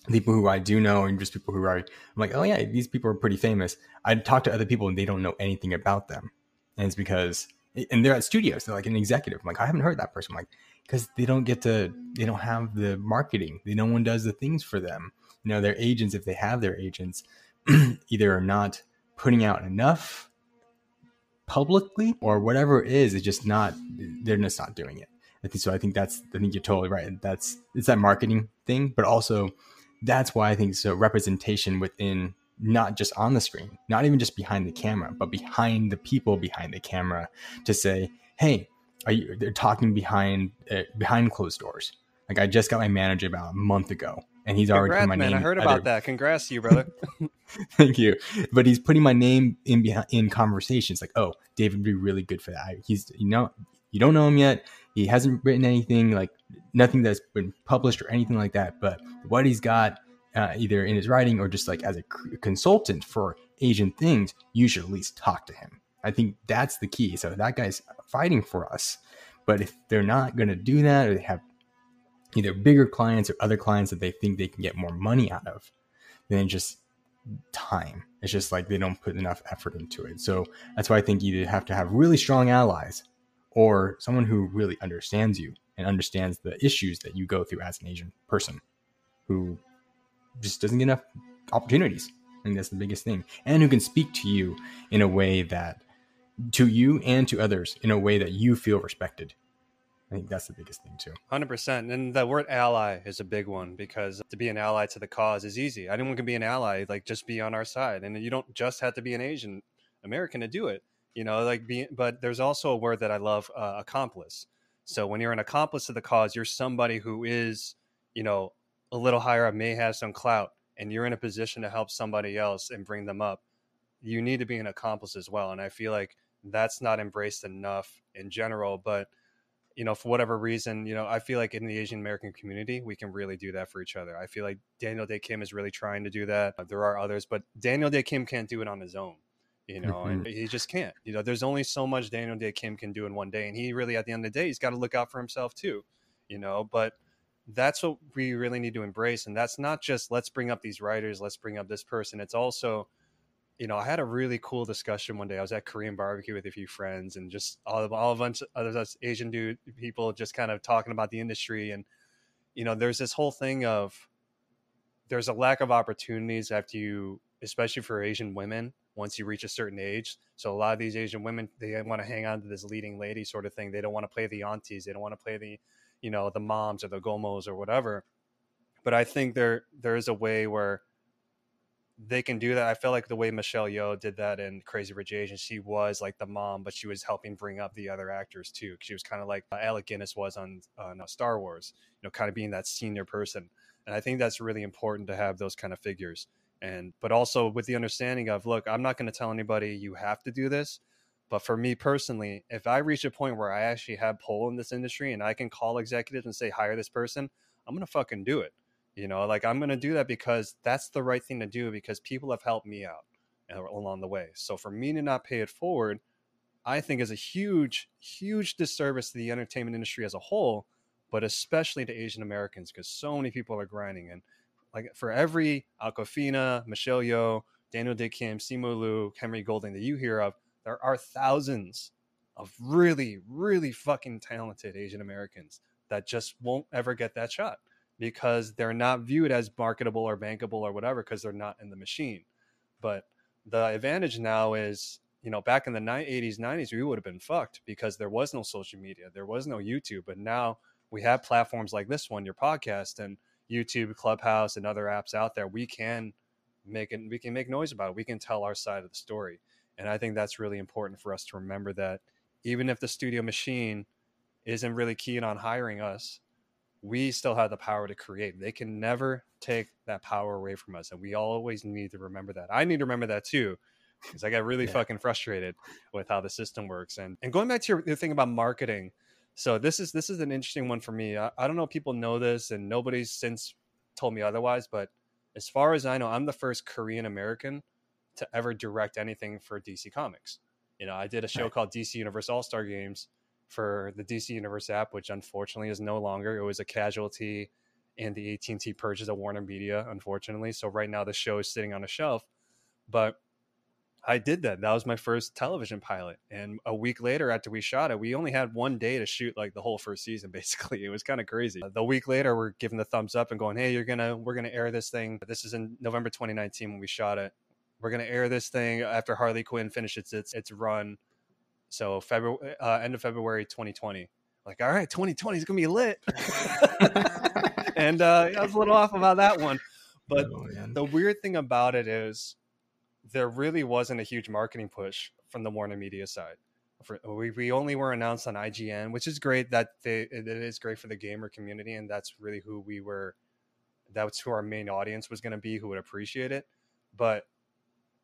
people who I do know and just people who are, I'm like, oh yeah, these people are pretty famous. I talk to other people and they don't know anything about them. And it's because, and they're at studios, they're like an executive. I'm like, I haven't heard that person. I'm like, because they don't get to, they don't have the marketing. They, no one does the things for them. You know, their agents, if they have their agents, either are not putting out enough publicly or whatever it is, it's just not, they're just not doing it. I think so. I think that's I think you're totally right. That's it's that marketing thing, but also that's why I think so representation within not just on the screen, not even just behind the camera, but behind the people behind the camera to say, "Hey, are you?" They're talking behind uh, behind closed doors. Like I just got my manager about a month ago, and he's already Congrats, put my man! name. I heard about that. Congrats to you, brother. Thank you. But he's putting my name in behind, in conversations like, oh, David would be really good for that. He's you know you don't know him yet. He hasn't written anything like nothing that's been published or anything like that. But what he's got uh, either in his writing or just like as a consultant for Asian things, you should at least talk to him. I think that's the key. So that guy's fighting for us. But if they're not going to do that, or they have either bigger clients or other clients that they think they can get more money out of, then just time. It's just like they don't put enough effort into it. So that's why I think you have to have really strong allies or someone who really understands you and understands the issues that you go through as an Asian person who just doesn't get enough opportunities. I think that's the biggest thing. And who can speak to you in a way that, to you and to others, in a way that you feel respected. I think that's the biggest thing too. Hundred percent, and the word ally is a big one because to be an ally to the cause is easy. Anyone can be an ally, like just be on our side, and you don't just have to be an Asian American to do it. You know, like be. But there's also a word that I love, uh, accomplice. So when you're an accomplice to the cause, you're somebody who is, you know, a little higher up, may have some clout, and you're in a position to help somebody else and bring them up. You need to be an accomplice as well, and I feel like that's not embraced enough in general, but you know, for whatever reason, you know, I feel like in the Asian American community, we can really do that for each other. I feel like Daniel Dae Kim is really trying to do that. There are others, but Daniel Dae Kim can't do it on his own, you know, and mm-hmm. he just can't. You know, there's only so much Daniel Dae Kim can do in one day. And he really, at the end of the day, he's got to look out for himself too, you know, but that's what we really need to embrace. And that's not just let's bring up these writers, let's bring up this person. It's also, you know, I had a really cool discussion one day. I was at Korean barbecue with a few friends and just all of all a bunch of other us Asian dude people just kind of talking about the industry and you know, there's this whole thing of there's a lack of opportunities after you especially for Asian women once you reach a certain age. So a lot of these Asian women they want to hang on to this leading lady sort of thing. They don't want to play the aunties, they don't want to play the you know, the moms or the gomos or whatever. But I think there there is a way where they can do that. I felt like the way Michelle Yeoh did that in Crazy Rich Asians, she was like the mom, but she was helping bring up the other actors too. She was kind of like uh, Alec Guinness was on on uh, Star Wars, you know, kind of being that senior person. And I think that's really important to have those kind of figures. And but also with the understanding of, look, I'm not going to tell anybody you have to do this, but for me personally, if I reach a point where I actually have pull in this industry and I can call executives and say hire this person, I'm going to fucking do it you know like i'm going to do that because that's the right thing to do because people have helped me out along the way. So for me to not pay it forward i think is a huge huge disservice to the entertainment industry as a whole but especially to asian americans because so many people are grinding and like for every Awkwafina, Michelle Yeoh, Daniel Dae Kim, Simu Liu, Henry Golding that you hear of, there are thousands of really, really fucking talented Asian Americans that just won't ever get that shot because they're not viewed as marketable or bankable or whatever because they're not in the machine. But the advantage now is, you know, back in the 80s, 90s, we would have been fucked because there was no social media, there was no YouTube. But now we have platforms like this one, your podcast, and YouTube, Clubhouse, and other apps out there. We can make it, we can make noise about it. We can tell our side of the story. And I think that's really important for us to remember that even if the studio machine isn't really keen on hiring us, we still have the power to create. They can never take that power away from us. And we always need to remember that. I need to remember that too, because I got really yeah. fucking frustrated with how the system works. And and going back to your, your, thing about marketing. So this is this is an interesting one for me. I, I don't know if people know this and nobody's since told me otherwise, but as far as I know, I'm the first Korean American to ever direct anything for DC Comics. You know, I did a show right. called DC Universe All Star Games for the DC Universe app, which unfortunately is no longer. It was a casualty in the AT&T purchase of Warner Media, unfortunately. So right now the show is sitting on a shelf. But I did that. That was my first television pilot. And a week later, after we shot it, we only had one day to shoot like the whole first season. Basically, it was kind of crazy. The week later, we're giving the thumbs up and going, "Hey, you're gonna, we're gonna air this thing. This is in November 2019 when we shot it. We're gonna air this thing after Harley Quinn finishes its its run so February, uh, end of February 2020. Like, all right, 2020 is gonna be lit. and uh, I was a little off about that one, but oh, the weird thing about it is, there really wasn't a huge marketing push from the Warner Media side. For, we, we only were announced on IGN, which is great. That they, it is great for the gamer community, and that's really who we were. That's who our main audience was going to be, who would appreciate it. But,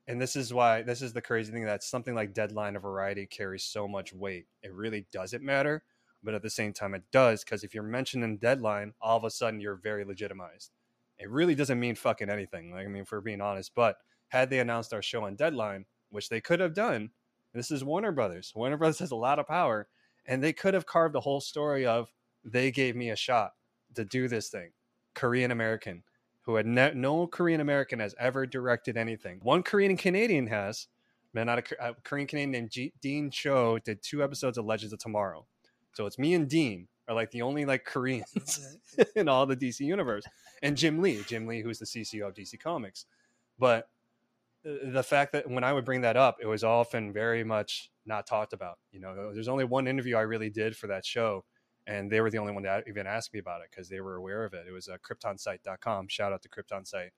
and this is why this is the crazy thing that something like Deadline or Variety carries so much weight. It really doesn't matter, but at the same time, it does because if you're mentioned in Deadline, all of a sudden you're very legitimized. It really doesn't mean fucking anything. Like I mean, for being honest, but had they announced our show on deadline, which they could have done, this is Warner Brothers. Warner Brothers has a lot of power, and they could have carved a whole story of they gave me a shot to do this thing. Korean American, who had ne- no Korean American has ever directed anything. One Korean Canadian has, man, not a, a Korean Canadian named G- Dean Choe did two episodes of Legends of Tomorrow. So it's me and Dean are like the only like Koreans in all the DC universe, and Jim Lee, Jim Lee, who's the CCO of DC Comics. But the fact that when I would bring that up, it was often very much not talked about. You know, there's only one interview I really did for that show, and they were the only one that even asked me about it because they were aware of it. It was uh, KryptonSite.com. Shout out to KryptonSite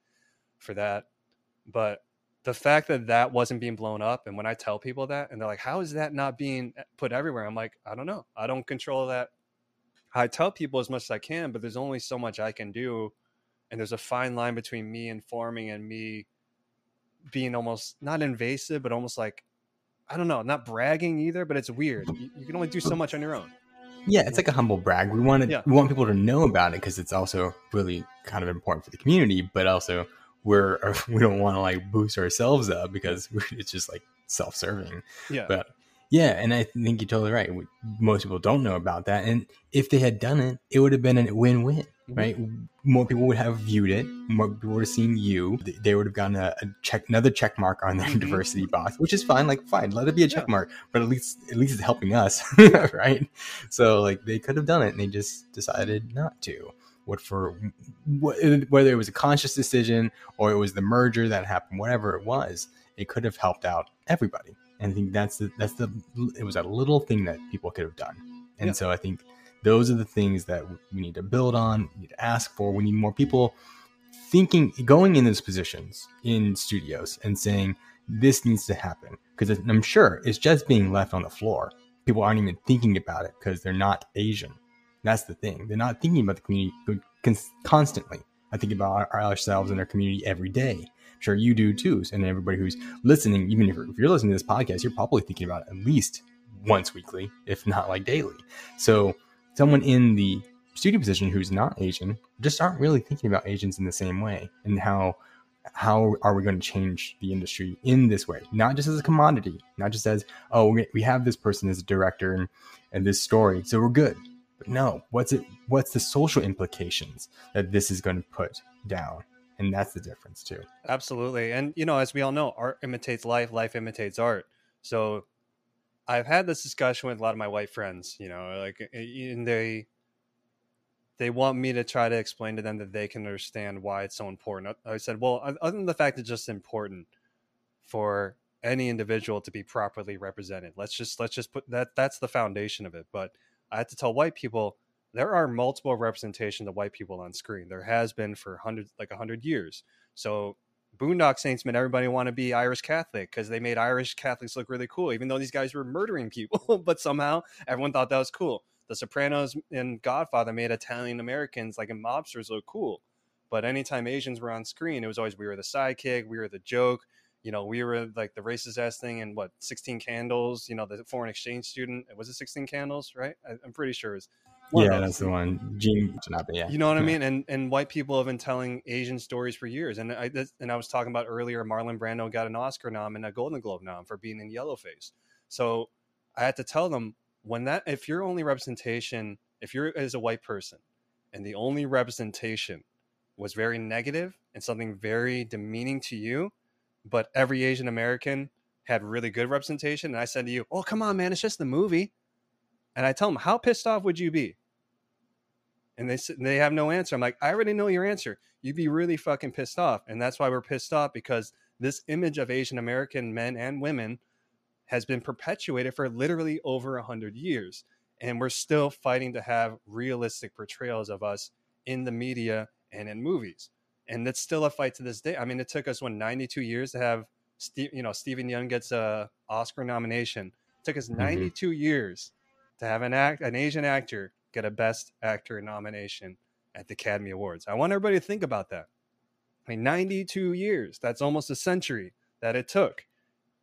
for that. But the fact that that wasn't being blown up, and when I tell people that, and they're like, "How is that not being put everywhere?" I'm like, "I don't know. I don't control that." I tell people as much as I can, but there's only so much I can do, and there's a fine line between me informing and me being almost not invasive, but almost like I don't know, not bragging either, but it's weird. You, you can only do so much on your own. Yeah, it's like a humble brag. We want to, yeah. we want people to know about it because it's also really kind of important for the community, but also we're we don't want to like boost ourselves up because it's just like self-serving. Yeah. But yeah, and I think you're totally right. Most people don't know about that, and if they had done it, it would have been a win-win. Right? More people would have viewed it. More people would have seen you. They would have gotten a, a check, another check mark on their mm-hmm. diversity box, which is fine. Like, fine, let it be a check yeah. mark, but at least, at least it's helping us, right? So, like, they could have done it, and they just decided not to. What for? Whether it was a conscious decision or it was the merger that happened, whatever it was, it could have helped out everybody and I think that's the that's the it was a little thing that people could have done. And yeah. so I think those are the things that we need to build on, we need to ask for. We need more people thinking going in those positions in studios and saying this needs to happen because I'm sure it's just being left on the floor. People aren't even thinking about it because they're not Asian. That's the thing. They're not thinking about the community constantly. I think about ourselves and our community every day sure you do too. And everybody who's listening, even if you're, if you're listening to this podcast, you're probably thinking about it at least once weekly, if not like daily. So someone in the studio position who's not Asian just aren't really thinking about Asians in the same way. And how how are we going to change the industry in this way? Not just as a commodity not just as oh we have this person as a director and, and this story so we're good. But no what's it what's the social implications that this is going to put down? And that's the difference too. Absolutely. And you know as we all know art imitates life life imitates art. So i've had this discussion with a lot of my white friends you know like eh, and they they want me to try to explain to them that they can understand why it's so important i said well other than the fact it's just important for any individual to be properly represented let's just let's just put that that's the foundation of it but i had to tell white people there are multiple representations of white people on screen. There has been for hundreds, like a hundred years. So Boondock Saints made everybody want to be Irish Catholic because they made Irish Catholics look really cool, even though these guys were murdering people. but somehow everyone thought that was cool. The Sopranos and Godfather made Italian Americans like mobsters look cool. But anytime Asians were on screen, it was always we were the sidekick, we were the joke. You know, we were like the racist ass thing and what, 16 Candles, you know, the foreign exchange student. Was it 16 Candles, right? I, am pretty sure it was yeah, that's the one. Gedde Watanabe, Yeah, you know what yeah. I mean. And and white people have been telling Asian stories for years. And I and I was talking about earlier. Marlon Brando got an Oscar nom and a Golden Globe nom for being in Yellowface. So I had to tell them when that if your only representation, if you're as a white person, and the only representation was very negative and something very demeaning to you, but every Asian American had really good representation, and I said to you, "Oh, come on, man, it's just the movie." And I tell them, "How pissed off would you be and they they have no answer. I'm like, I already know your answer. You'd be really fucking pissed off, and that's why we're pissed off because this image of Asian American men and women has been perpetuated for literally over a hundred years, and we're still fighting to have realistic portrayals of us in the media and in movies, and it's still a fight to this day. I mean, it took us what 92 years to have Steve, you know, Steven Yeun gets a Oscar nomination. It took us Mhm. 92 years to have an act, an Asian actor get a Best Actor nomination at the Academy Awards. I want everybody to think about that. I mean, 92 years. That's almost a century that it took.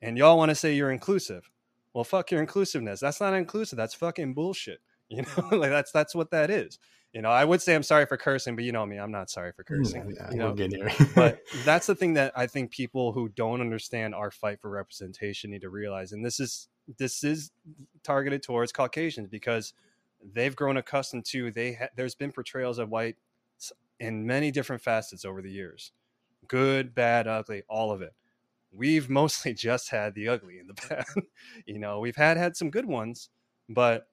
And y'all want to say you're inclusive. Well, fuck your inclusiveness. That's not inclusive. That's fucking bullshit. You know, like that's that's what that is. You know, I would say I'm sorry for cursing, but you know me, I'm not sorry for cursing. Yeah, you we'll get here. but that's the thing that I think people who don't understand our fight for representation need to realize. And this is this is targeted towards Caucasians because they've grown accustomed to they ha- there's been portrayals of white in many different facets over the years, good, bad, ugly, all of it. We've mostly just had the ugly in the past. you know, we've had had some good ones, but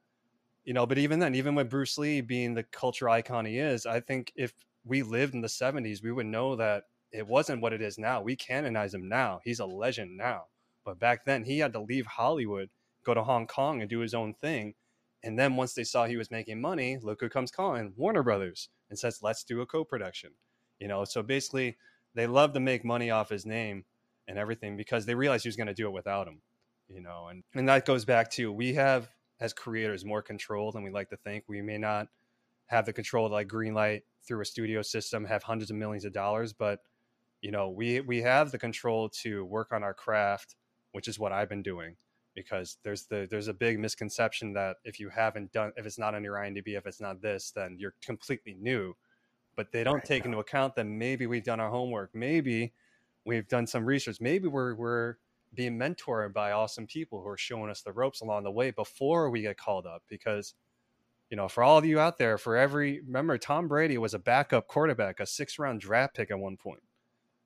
you know, but even then, even with Bruce Lee being the culture icon he is, I think if we lived in the 70s, we would know that it wasn't what it is now. We canonize him now. He's a legend now. But back then, he had to leave Hollywood, go to Hong Kong, and do his own thing. And then once they saw he was making money, look who comes calling Warner Brothers and says, let's do a co production. You know, so basically, they love to make money off his name and everything because they realized he was going to do it without him. You know, and, and that goes back to we have as creators more control than we like to think. We may not have the control to like greenlight through a studio system, have hundreds of millions of dollars, but you know, we we have the control to work on our craft, which is what I've been doing. Because there's the there's a big misconception that if you haven't done if it's not on your IMDb, if it's not this, then you're completely new. But they don't Right. take into account that maybe we've done our homework, maybe we've done some research, maybe we're we're being mentored by awesome people who are showing us the ropes along the way before we get called up because you know for all of you out there for every remember tom brady was a backup quarterback a six round draft pick at one point.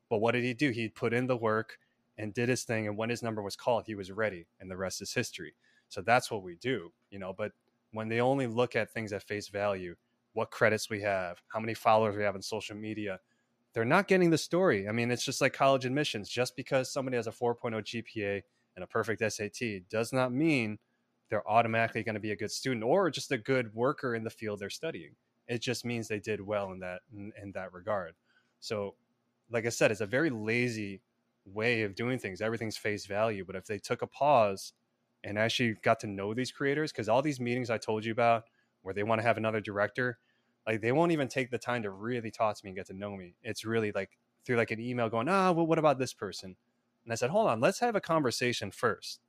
But what did he do? He put in the work and did his thing and when his number was called he was ready and the rest is history. So that's what we do you know but when they only look at things at face value what credits we have how many followers we have on social media they're not getting the story. I mean, it's just like college admissions. Just because somebody has a 4.0 GPA and a perfect SAT does not mean they're automatically going to be a good student or just a good worker in the field they're studying. It just means they did well in that in, in that regard. So, like I said, it's a very lazy way of doing things. Everything's face value. But if they took a pause and actually got to know these creators, because all these meetings I told you about where they want to have another director, like they won't even take the time to really talk to me and get to know me. It's really like through like an email going, ah, well, what about this person? And I said, hold on, let's have a conversation first.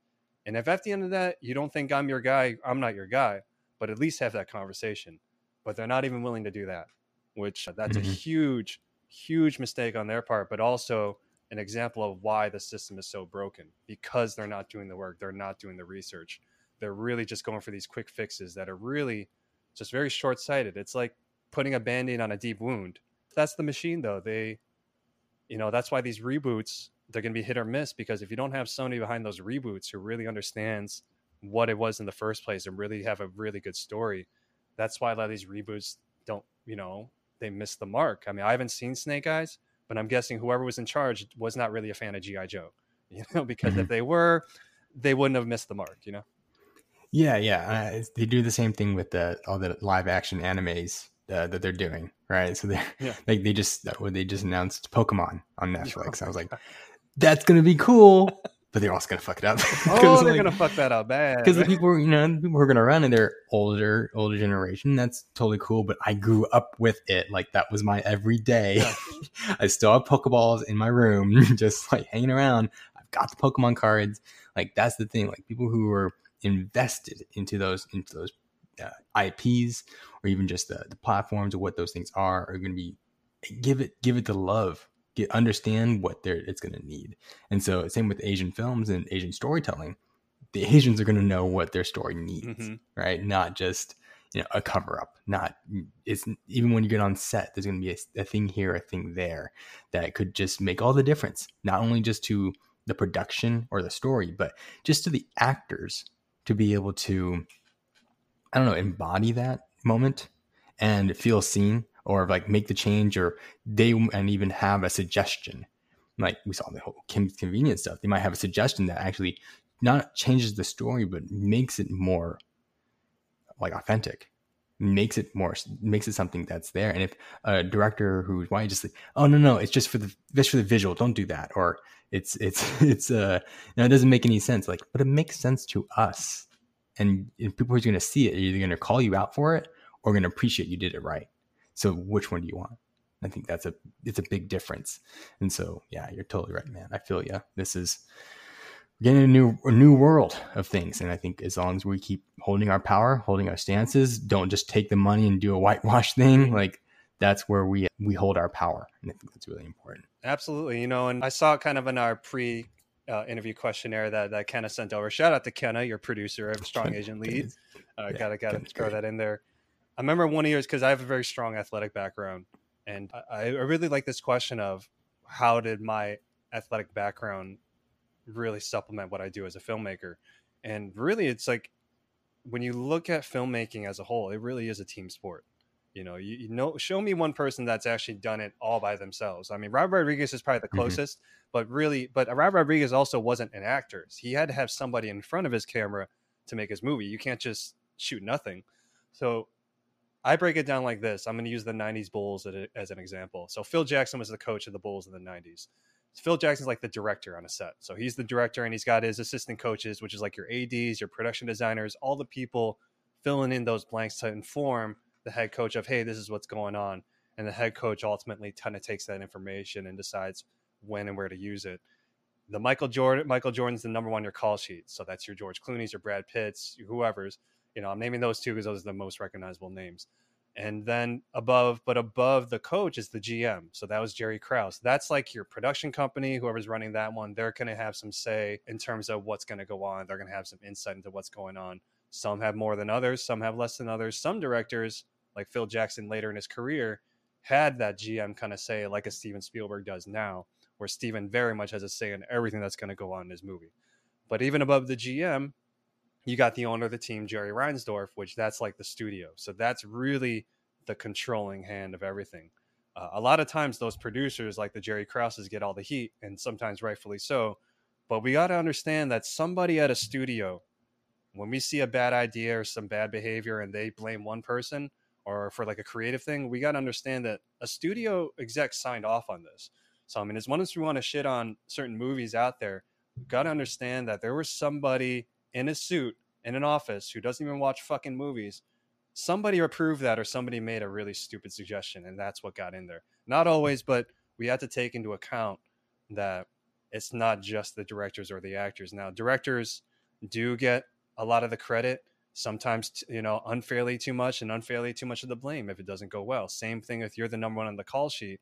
And if at the end of that you don't think I'm your guy, I'm not your guy, but at least have that conversation. But they're not even willing to do that, which uh, that's a Mhm. huge, huge mistake on their part, but also an example of why the system is so broken because they're not doing the work, they're not doing the research. They're really just going for these quick fixes that are really just very short sighted. It's like putting a band aid on a deep wound. That's the machine, though. They, you know, that's why these reboots, they're going to be hit or miss because if you don't have somebody behind those reboots who really understands what it was in the first place and really have a really good story, that's why a lot of these reboots don't, you know, they miss the mark. I mean, I haven't seen Snake Eyes, but I'm guessing whoever was in charge was not really a fan of G.I. Joe, you know, because if they were, they wouldn't have missed the mark, you know? Yeah, yeah. Uh, they do the same thing with the all the live action animes uh, that they're doing, right? So they Yeah. like they just that they just announced Pokemon on Netflix. I was like, that's gonna be cool, but they're also gonna fuck it up. Oh, they're gonna fuck that up bad. because the people, you know, the people who are gonna run and they're older, older generation. That's totally cool. But I grew up with it. Like that was my everyday. Yeah. I still have Pokeballs in my room, just like hanging around. I've got the Pokemon cards. Like that's the thing. Like people who are invested into those into those uh, IPs or even just the, the platforms or what those things are are going to be give it give it the love. Get understand what they're it's going to need. And so same with Asian films and Asian storytelling. The Asians are going to know what their story needs, Mhm. right? Not just you know a cover up. Not it's even when you get on set, there's going to be a, a thing here, a thing there that could just make all the difference. Not only just to the production or the story, but just to the actors to be able to, I don't know, embody that moment and feel seen or like make the change or they and even have a suggestion. Like we saw the whole Kim's convenience stuff. They might have a suggestion that actually not changes the story, but makes it more like authentic. makes it more makes it something that's there and if a director who's why just like oh no no it's just for the just for the visual don't do that or it's it's it's uh no it doesn't make any sense like but it makes sense to us and people are going to see it they're either going to call you out for it or going to appreciate you did it right so which one do you want i think that's a it's a big difference and so yeah you're totally right man i feel yeah this is getting a new a new world of things. And I think as long as we keep holding our power, holding our stances, don't just take the money and do a whitewash thing, like that's where we we hold our power. And I think that's really important. Absolutely. You know, and I saw kind of in our pre uh, interview questionnaire that, that Kenna sent over. Shout out to Kenna, your producer of Strong Agent Lead. Uh, yeah, gotta gotta throw great. that in there. I remember one of yours because I have a very strong athletic background, and I, I really like this question of how did my athletic background really supplement what I do as a filmmaker. And really, it's like when you look at filmmaking as a whole, it really is a team sport. You know, you, you know, show me one person that's actually done it all by themselves. I mean, Rob Rodriguez is probably the mm-hmm. closest, mm-hmm. but really, but Rob Rodriguez also wasn't an actor. He had to have somebody in front of his camera to make his movie. You can't just shoot nothing. So I break it down like this. I'm going to use the 90s Bulls as an example. So Phil Jackson was the coach of the Bulls in the 90s. Phil Jackson's like the director on a set. So he's the director and he's got his assistant coaches, which is like your ADs, your production designers, all the people filling in those blanks to inform the head coach of, hey, this is what's going on. And the head coach ultimately kind of takes that information and decides when and where to use it. The Michael Jordan, Michael Jordan's the number one on your call sheet. So that's your George Clooney's, your Brad Pitt's, whoever's. You know, I'm naming those two because those are the most recognizable names and then above but above the coach is the gm so that was jerry krause that's like your production company whoever's running that one they're going to have some say in terms of what's going to go on they're going to have some insight into what's going on some have more than others some have less than others some directors like phil jackson later in his career had that gm kind of say like a steven spielberg does now where steven very much has a say in everything that's going to go on in his movie but even above the gm you got the owner of the team, Jerry Reinsdorf, which that's like the studio. So that's really the controlling hand of everything. Uh, a lot of times, those producers, like the Jerry Krauses, get all the heat, and sometimes rightfully so. But we got to understand that somebody at a studio, when we see a bad idea or some bad behavior and they blame one person or for like a creative thing, we got to understand that a studio exec signed off on this. So, I mean, as much as we want to shit on certain movies out there, we've got to understand that there was somebody in a suit in an office who doesn't even watch fucking movies. Somebody approved that or somebody made a really stupid suggestion and that's what got in there. Not always but we had to take into account that it's not just the directors or the actors. Now directors do get a lot of the credit sometimes you know unfairly too much and unfairly too much of the blame if it doesn't go well same thing if you're the number one on the call sheet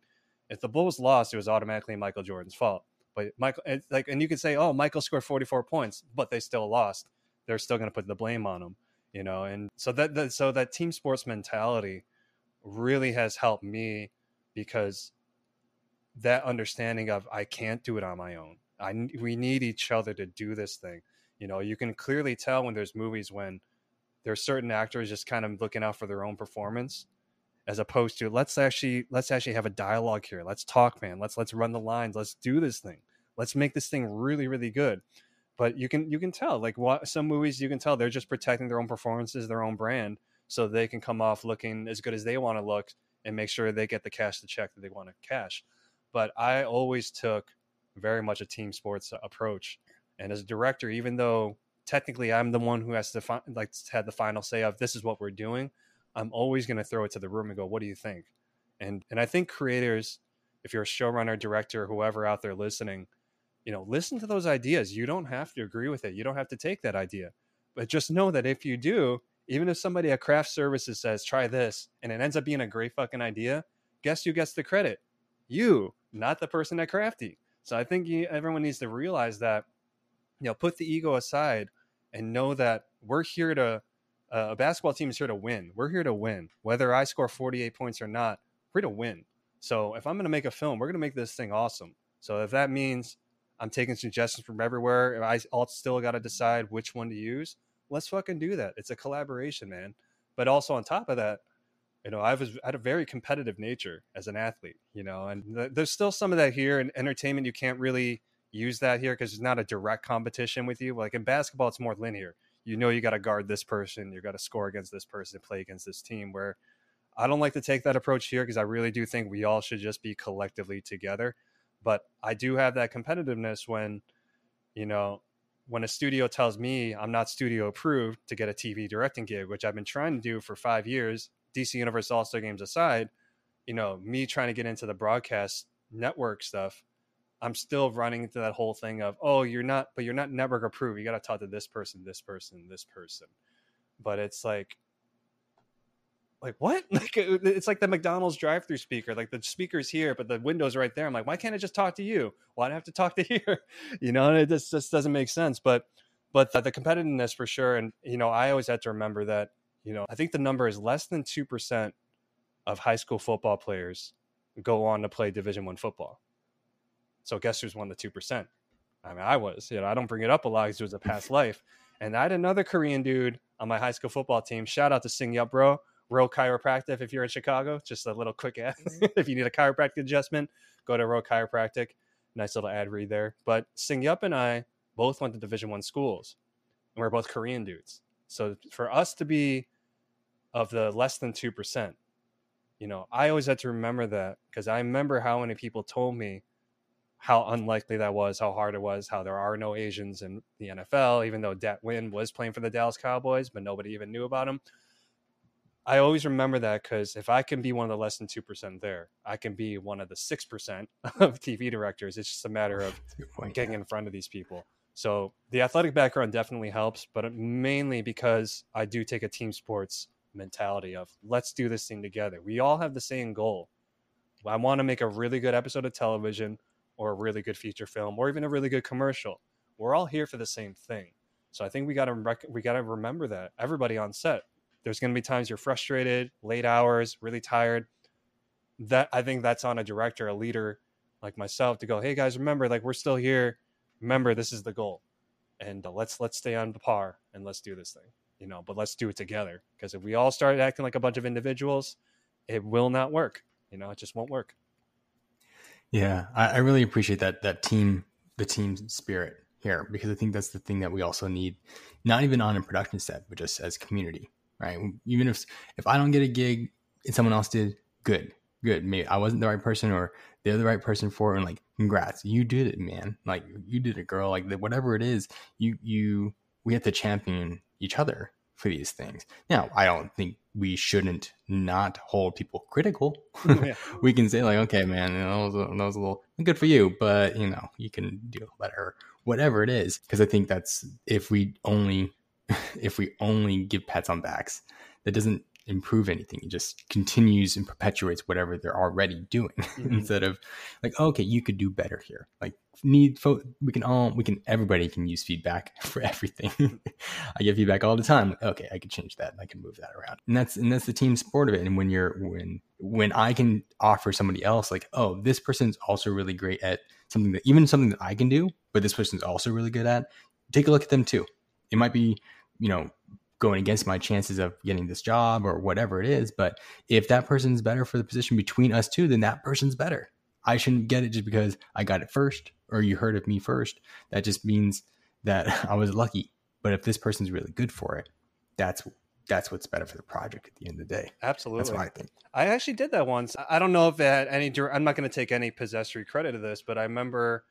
if the bulls lost it was automatically michael jordan's fault but Michael, eh, like, and you could say, "Oh, Michael scored 44 points, but they still lost." They're still going to put the blame on him, you know. And so that, that, so that team sports mentality really has helped me because that understanding of I can't do it on my own. I we need each other to do this thing. You know, you can clearly tell when there's movies when there's certain actors just kind of looking out for their own performance as opposed to let's actually let's actually have a dialogue here. Let's talk man. Let's let's run the lines. Let's do this thing. Let's make this thing really really good. But you can you can tell like what some movies you can tell they're just protecting their own performances their own brand so they can come off looking as good as they want to look and make sure they get the cash the check that they want to cash. But i always took very much a team sports approach. And as a director even though technically i'm the one who has to fi- like had the final say of this is what we're doing I'm always going to throw it to the room and go, "What do you think?" And and I think creators, if you're a showrunner, director, whoever out there listening, you know, listen to those ideas. You don't have to agree with it. You don't have to take that idea, but just know that if you do, even if somebody at craft services says, "Try this," and it ends up being a great fucking idea, guess who gets the credit? You, not the person at Crafty. So I think you, everyone needs to realize that, you know, put the ego aside and know that we're here to uh, a basketball team is here to win. We're here to win. Whether I score 48 points or not, we're to win. So if I'm going to make a film, we're going to make this thing awesome. So if that means I'm taking suggestions from everywhere, I all still got to decide which one to use, let's fucking do that. It's a collaboration, man. But also on top of that, you know, I was had a very competitive nature as an athlete, you know, and th- there's still some of that here in entertainment. You can't really use that here because it's not a direct competition with you. Like in basketball, it's more linear you know you got to guard this person, you got to score against this person, play against this team. Where I don't like to take that approach here because I really do think we all should just be collectively together. But I do have that competitiveness when, you know, when a studio tells me I'm not studio approved to get a TV directing gig, which I've been trying to do for five years, DC Universe All Star Games aside, you know, me trying to get into the broadcast network stuff, I'm still running into that whole thing of, oh, you're not, but you're not network approved. You got to talk to this person, this person, this person. But it's like, like what? Like it's like the McDonald's drive-through speaker. Like the speaker's here, but the window's right there. I'm like, why can't I just talk to you? Why do I have to talk to here? You know, and it just, just doesn't make sense. But but the, the competitiveness for sure. And you know, I always had to remember that. You know, I think the number is less than two percent of high school football players go on to play Division One football. So guess who's won the two percent? I mean, I was. You know, I don't bring it up a lot because it was a past life. And I had another Korean dude on my high school football team. Shout out to Sing Yup, bro. Row Chiropractic if you're in Chicago. Just a little quick ad. Mm-hmm. if you need a chiropractic adjustment, go to Row Chiropractic. Nice little ad read there. But Sing Yup and I both went to Division One schools, and we're both Korean dudes. So for us to be of the less than two percent, you know, I always had to remember that because I remember how many people told me how unlikely that was, how hard it was, how there are no Asians in the NFL, even though Dat Nguyen was playing for the Dallas Cowboys, but nobody even knew about him. I always remember that because if I can be one of the less than 2% there, I can be one of the 6% of TV directors. It's just a matter of getting in front of these people. So the athletic background definitely helps, but mainly because I do take a team sports mentality of let's do this thing together. We all have the same goal. I want to make a really good episode of television or a really good feature film or even a really good commercial. We're all here for the same thing. So I think we got to rec- we got to remember that everybody on set there's going to be times you're frustrated, late hours, really tired. That I think that's on a director, a leader like myself to go, "Hey guys, remember like we're still here. Remember this is the goal." And uh, let's let's stay on the par and let's do this thing. You know, but let's do it together because if we all start acting like a bunch of individuals, it will not work. You know, it just won't work. Yeah, I, I really appreciate that that team the team spirit here because I think that's the thing that we also need, not even on a production set, but just as community right? Even if if I don't get a gig and someone else did, good, good. Maybe I wasn't the right person or they're the right person for it, and like, congrats, you did it, man. Like you did it, girl. Like whatever it is, you you we have to champion each other for these things. Now, I don't think we shouldn't not hold people critical. Yeah. we can say like, okay, man, you know, that was, a, that was a little good for you, but you know, you can do better, whatever it is. Because I think that's if we only if we only give pats on backs, that doesn't improve anything. It just continues and perpetuates whatever they're already doing mm-hmm. instead of like, okay, you could do better here. Like need fo- we can all we can everybody can use feedback for everything. I get feedback all the time. Like, okay, I can change that. I can move that around. And that's and that's the team sport of it. And when you're when when I can offer somebody else like, oh, this person's also really great at something that even something that I can do, but this person's also really good at, take a look at them too. It might be you know, going against my chances of getting this job or whatever it is. But if that person's better for the position between us two, then that person's better. I shouldn't get it just because I got it first or you heard of me first. That just means that I was lucky. But if this person's really good for it, that's that's what's better for the project at the end of the day. Absolutely, that's what I think. I actually did that once. I don't know if it had any. I'm not going to take any possessory credit of this, but I remember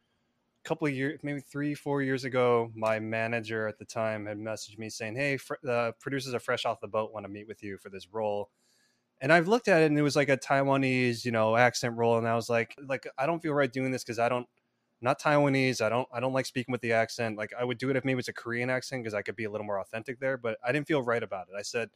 couple of years, maybe three, four years ago, my manager at the time had messaged me saying, "Hey, fr- the producers are fresh off the boat, want to meet with you for this role." And I've looked at it, and it was like a Taiwanese, you know, accent role, and I was like, like I don't feel right doing this because I don't, not Taiwanese. I don't, I don't like speaking with the accent. Like I would do it if maybe it's a Korean accent because I could be a little more authentic there, but I didn't feel right about it. I said,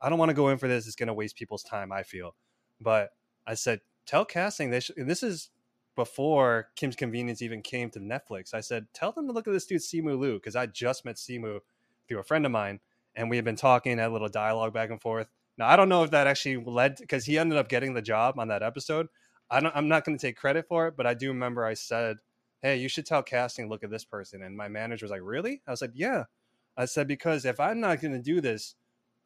I don't want to go in for this. It's going to waste people's time. I feel, but I said, tell casting this. This is before Kim's Convenience even came to Netflix, I said, tell them to look at this dude, Simu Liu, because I just met Simu through a friend of mine, and we had been talking, had a little dialogue back and forth. Now, I don't know if that actually led, because he ended up getting the job on that episode. I don't, I'm not going to take credit for it, but I do remember I said, hey, you should tell casting, look at this person. And my manager was like, really? I was like, yeah. I said, because if I'm not going to do this,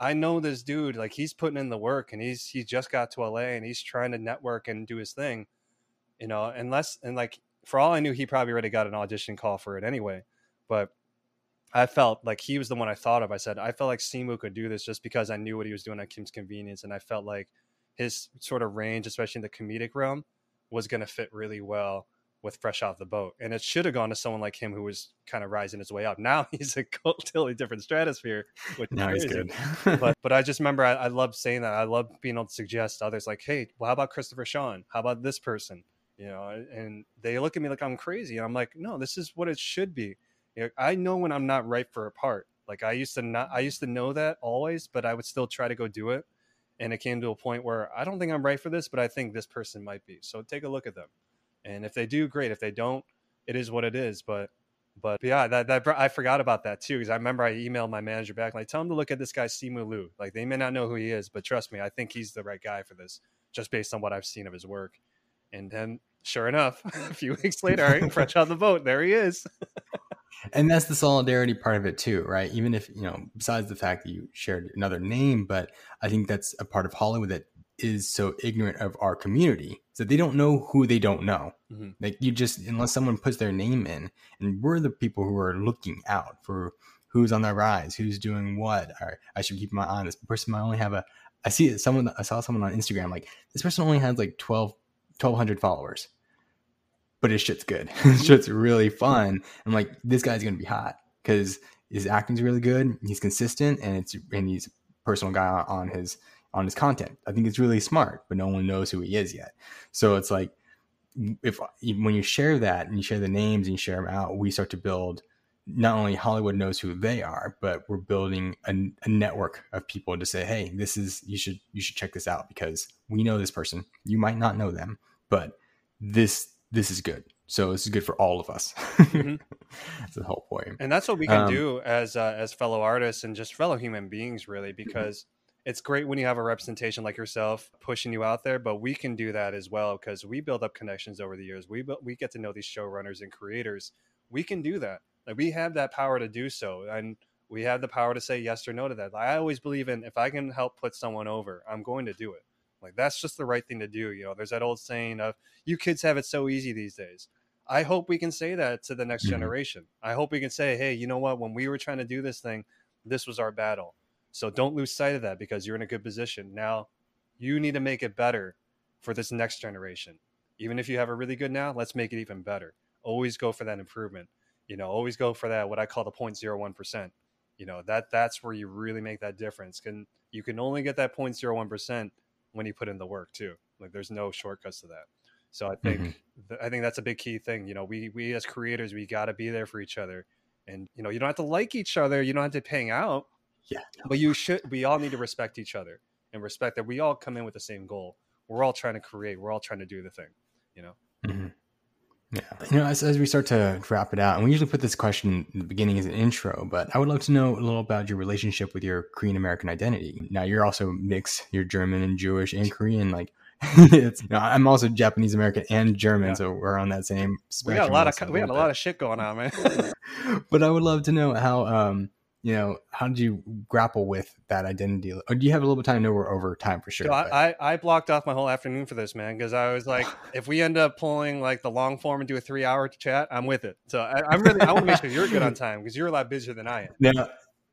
I know this dude, like he's putting in the work and he's, he just got to LA and he's trying to network and do his thing you know, unless and like for all I knew, he probably already got an audition call for it anyway. But I felt like he was the one I thought of. I said I felt like Simu could do this just because I knew what he was doing at Kim's Convenience, and I felt like his sort of range, especially in the comedic realm, was going to fit really well with Fresh Off the Boat. And it should have gone to someone like him who was kind of rising his way up. Now he's a totally different stratosphere. Which now he's good. but but I just remember I, I love saying that. I love being able to suggest to others like, hey, well, how about Christopher Sean? How about this person? You know, and they look at me like I'm crazy. And I'm like, no, this is what it should be. You know, I know when I'm not right for a part. Like I used to not I used to know that always, but I would still try to go do it. And it came to a point where I don't think I'm right for this, but I think this person might be. So take a look at them and if they do, great. If they don't, it is what it is. But but yeah, that, that I forgot about that too because I remember I emailed my manager back like, tell him to look at this guy Simu Liu. Like they may not know who he is, but trust me, I think he's the right guy for this, just based on what I've seen of his work. And then, sure enough, a few weeks later, fresh on the boat, there he is. and that's the solidarity part of it too, right? Even if you know, besides the fact that you shared another name, but I think that's a part of Hollywood that is so ignorant of our community that they don't know who they don't know. Mm-hmm. Like you just unless someone puts their name in, and we're the people who are looking out for who's on the rise, who's doing what. Or I should keep my eye on this person. Might only have a. I see it. Someone I saw someone on Instagram like this person only has like 12, 1200 followers, but his shit's good. his shit's really fun. I'm like this guy's gonna be hot because his acting's really good. He's consistent, and it's and he's a personal guy on his on his content. I think it's really smart, but no one knows who he is yet. So it's like if when you share that and you share the names and you share them out, we start to build not only Hollywood knows who they are, but we're building a, a, network of people to say, "Hey, this is you should you should check this out because we know this person. You might not know them, but this this is good. So this is good for all of us." Mm-hmm. that's the whole point, and that's what we can um, do as uh, as fellow artists and just fellow human beings, really, because it's great when you have a representation like yourself pushing you out there, but we can do that as well because we build up connections over the years. We we get to know these showrunners and creators. We can do that. Like we have that power to do so, and we have the power to say yes or no to that. I always believe in if I can help put someone over, I'm going to do it. Like that's just the right thing to do. You know, there's that old saying of "you kids have it so easy these days." I hope we can say that to the next mm-hmm. generation. I hope we can say, "Hey, you know what? When we were trying to do this thing, this was our battle." So don't lose sight of that because you're in a good position. Now you need to make it better for this next generation. Even if you have a really good now, let's make it even better. Always go for that improvement. You know, always go for that what I call the 0.01%. You know, that that's where you really make that difference. Can you can only get that 0.01% when you put in the work too. Like there's no shortcuts to that. So I think mm-hmm. I think that's a big key thing. You know, we we as creators we got to be there for each other, and you know you don't have to like each other. You don't have to hang out, yeah. But you should. We all need to respect each other and respect that we all come in with the same goal. We're all trying to create. We're all trying to do the thing. You know. Mm-hmm. Yeah. You know, as, as we start to wrap it out, and we usually put this question in the beginning as an intro, but I would love to know a little about your relationship with your Korean American identity. Now, you're also mixed. You're German and Jewish and Korean. Like, it's, you know, I'm also Japanese American and German, yeah. so we're on that same spectrum. We got a lot of we got a lot of shit going on, man. but I would love to know how um, you know, how did you grapple with that identity? Or do you have a little bit of time? No, we're over time for sure. So I, I blocked off my whole afternoon for this, man, because I was like, if we end up pulling like the long form and do a three hour chat, I'm with it. So I, am really, I want to make sure you're good on time because you're a lot busier than I am. Now,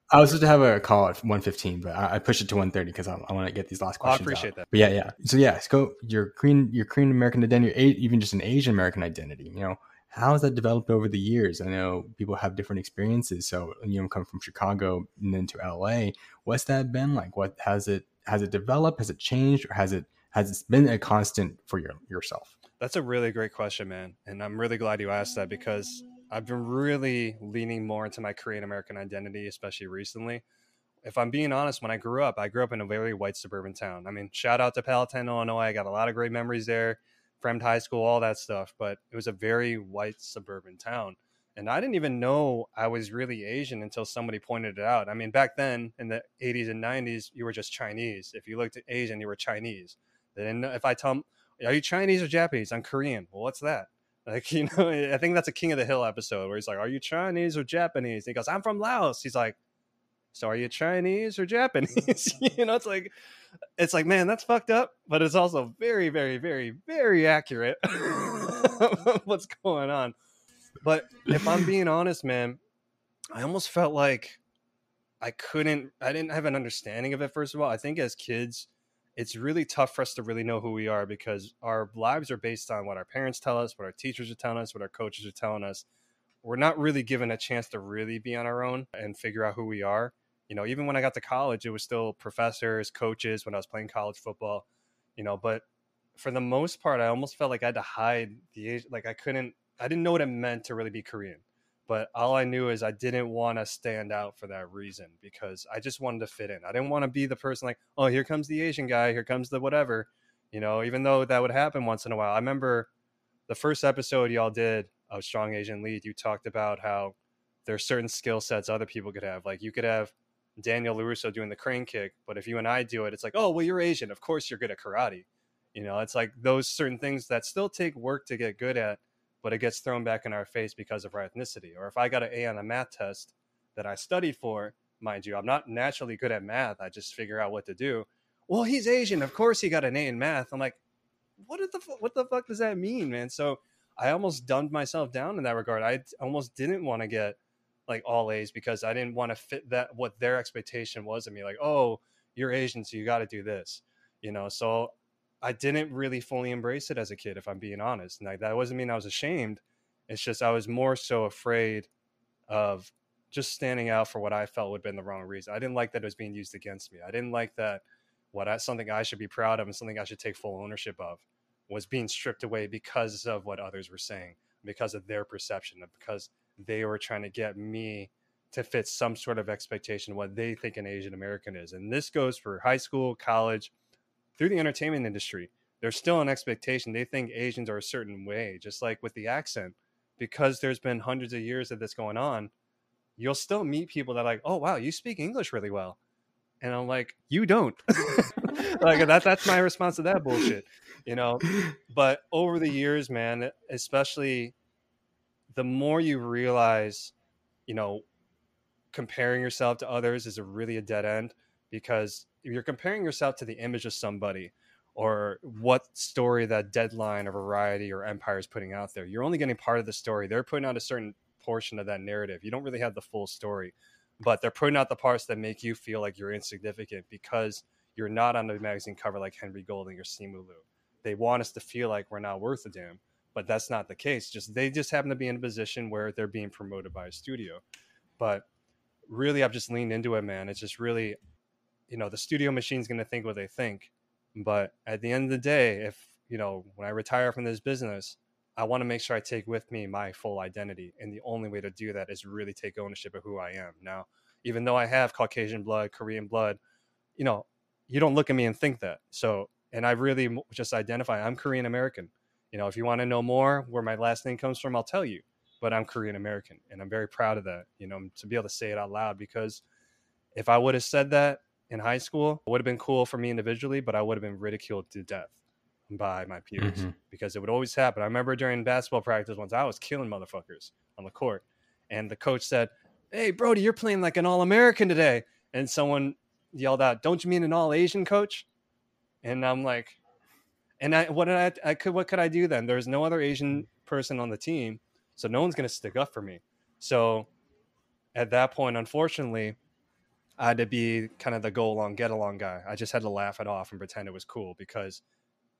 I was supposed to have a call at 1:15, but I, I pushed it to 1:30 because I, I want to get these last oh, questions. I appreciate out. that. But yeah, yeah. So yeah, let's go. Your Korean, your Korean American identity, even just an Asian American identity. You know, how has that developed over the years? I know people have different experiences. So you know, come from Chicago and then to LA. What's that been like? What has it has it developed? Has it changed, or has it has it been a constant for your yourself? That's a really great question, man, and I'm really glad you asked that because I've been really leaning more into my Korean American identity, especially recently. If I'm being honest, when I grew up, I grew up in a very white suburban town. I mean, shout out to Palatine, Illinois. I got a lot of great memories there Fremd High School, all that stuff. But it was a very white suburban town. And I didn't even know I was really Asian until somebody pointed it out. I mean, back then in the 80s and 90s, you were just Chinese. If you looked at Asian, you were Chinese. Then if I tell them, are you Chinese or Japanese? I'm Korean. Well, what's that? Like, you know, I think that's a King of the Hill episode where he's like, Are you Chinese or Japanese? And he goes, I'm from Laos. He's like, So are you Chinese or Japanese? you know, it's like it's like, man, that's fucked up, but it's also very, very, very, very accurate what's going on. But if I'm being honest, man, I almost felt like I couldn't, I didn't have an understanding of it, first of all. I think as kids, it's really tough for us to really know who we are because our lives are based on what our parents tell us, what our teachers are telling us, what our coaches are telling us. We're not really given a chance to really be on our own and figure out who we are. You know, even when I got to college, it was still professors, coaches when I was playing college football, you know, but for the most part, I almost felt like I had to hide the age. Like I couldn't, I didn't know what it meant to really be Korean but all I knew is I didn't want to stand out for that reason because I just wanted to fit in. I didn't want to be the person like, oh, here comes the Asian guy, here comes the whatever, you know, even though that would happen once in a while. I remember the first episode y'all did of Strong Asian Lead, you talked about how there's certain skill sets other people could have. Like you could have Daniel LaRusso doing the crane kick, but if you and I do it, it's like, oh, well, you're Asian. Of course you're good at karate. You know, it's like those certain things that still take work to get good at but it gets thrown back in our face because of our ethnicity. Or if I got an A on a math test that I studied for, mind you, I'm not naturally good at math. I just figure out what to do. Well, he's Asian. Of course, he got an A in math. I'm like, what the what the fuck does that mean, man? So I almost dumbed myself down in that regard. I almost didn't want to get like all A's because I didn't want to fit that what their expectation was of me. Like, oh, you're Asian, so you got to do this, you know. So I didn't really fully embrace it as a kid, if I'm being honest. And like, that wasn't mean I was ashamed. It's just I was more so afraid of just standing out for what I felt would have been the wrong reason. I didn't like that it was being used against me. I didn't like that what I, something I should be proud of and something I should take full ownership of was being stripped away because of what others were saying, because of their perception, because they were trying to get me to fit some sort of expectation of what they think an Asian American is. And this goes for high school, college, through the entertainment industry, there's still an expectation. They think Asians are a certain way, just like with the accent. Because there's been hundreds of years of this going on, you'll still meet people that are like, oh wow, you speak English really well. And I'm like, you don't. like that that's my response to that bullshit. You know? But over the years, man, especially the more you realize, you know, comparing yourself to others is a really a dead end because if you're comparing yourself to the image of somebody or what story that deadline or variety or empire is putting out there you're only getting part of the story. They're putting out a certain portion of that narrative. You don't really have the full story but they're putting out the parts that make you feel like you're insignificant because you're not on the magazine cover like henry golding or simu liu. They want us to feel like we're not worth a damn but that's not the case just they just happen to be in a position where they're being promoted by a studio but really i've just leaned into it man it's just really you know the studio machine's going to think what they think but at the end of the day if you know when i retire from this business i want to make sure i take with me my full identity and the only way to do that is really take ownership of who i am. Now even though i have caucasian blood korean blood you know you don't look at me and think that so and i really just identify i'm korean american you know if you want to know more where my last name comes from i'll tell you but i'm korean american and i'm very proud of that you know to be able to say it out loud because if i would have said that in high school it would have been cool for me individually, but I would have been ridiculed to death by my peers mm-hmm. because it would always happen. I remember during basketball practice once I was killing motherfuckers on the court, and the coach said, "Hey, Brody, you're playing like an All American today," and someone yelled out, "Don't you mean an All Asian coach?" And I'm like, and I what did I, I could what could I do then? There's no other Asian mm. person on the team, so no one's gonna stick up for me. So at that point, unfortunately, I had to be kind of the go along, get along guy. I just had to laugh it off and pretend it was cool because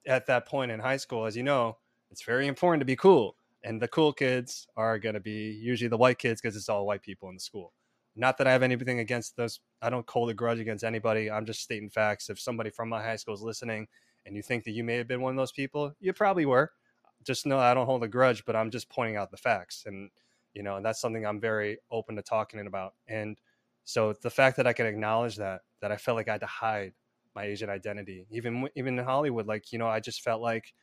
at that point in high school, as you know, it's very important to be cool. And the cool kids are going to be usually the white kids because it's all white people in the school. Not that I have anything against those. I don't hold a grudge against anybody. I'm just stating facts. If somebody from my high school is listening and you think that you may have been one of those people, you probably were. Just know I don't hold a grudge, but I'm just pointing out the facts. And, you know, and that's something I'm very open to talking about. And, so the fact that I could acknowledge that, that I felt like I had to hide my Asian identity, even even in Hollywood, like you know, I just felt like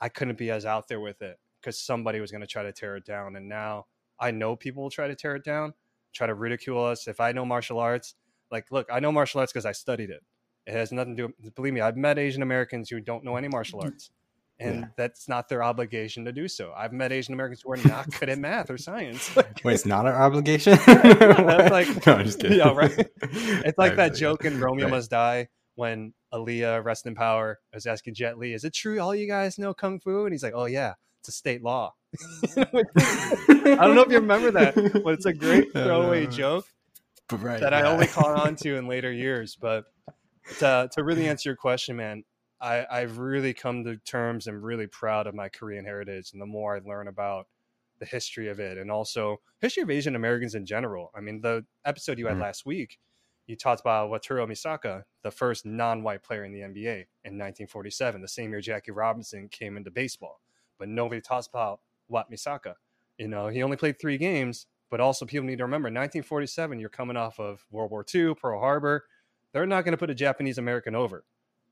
I couldn't be as out there with it because somebody was going to try to tear it down. And now I know people will try to tear it down, try to ridicule us. If I know martial arts, like look, I know martial arts because I studied it. It has nothing to do. Believe me, I've met Asian Americans who don't know any martial arts and yeah. that's not their obligation to do so. I've met Asian Americans who are not good at math or science. Wait, it's not our obligation? that's like, no, I'm just kidding. Yeah, right. It's like that joke in Romeo right. Must Die when Aaliyah, rest in power, was asking Jet Li, "Is it true all you guys know kung fu?" And he's like, "Oh yeah, it's a state law." I don't know if you remember that, but it's a great throwaway Uh, joke But right, that I only caught on to in later years. But to, to really answer your question, man, I, I've really come to terms and really proud of my Korean heritage. And the more I learn about the history of it and also history of Asian Americans in general. I mean, the episode you had Mhm. last week, you talked about Wataru Misaka, the first non-white player in the NBA in 1947, the same year Jackie Robinson came into baseball. But nobody talks about Wat Misaka. You know, he only played three games, but also people need to remember 1947, you're coming off of World War II, Pearl Harbor. They're not going to put a Japanese American over.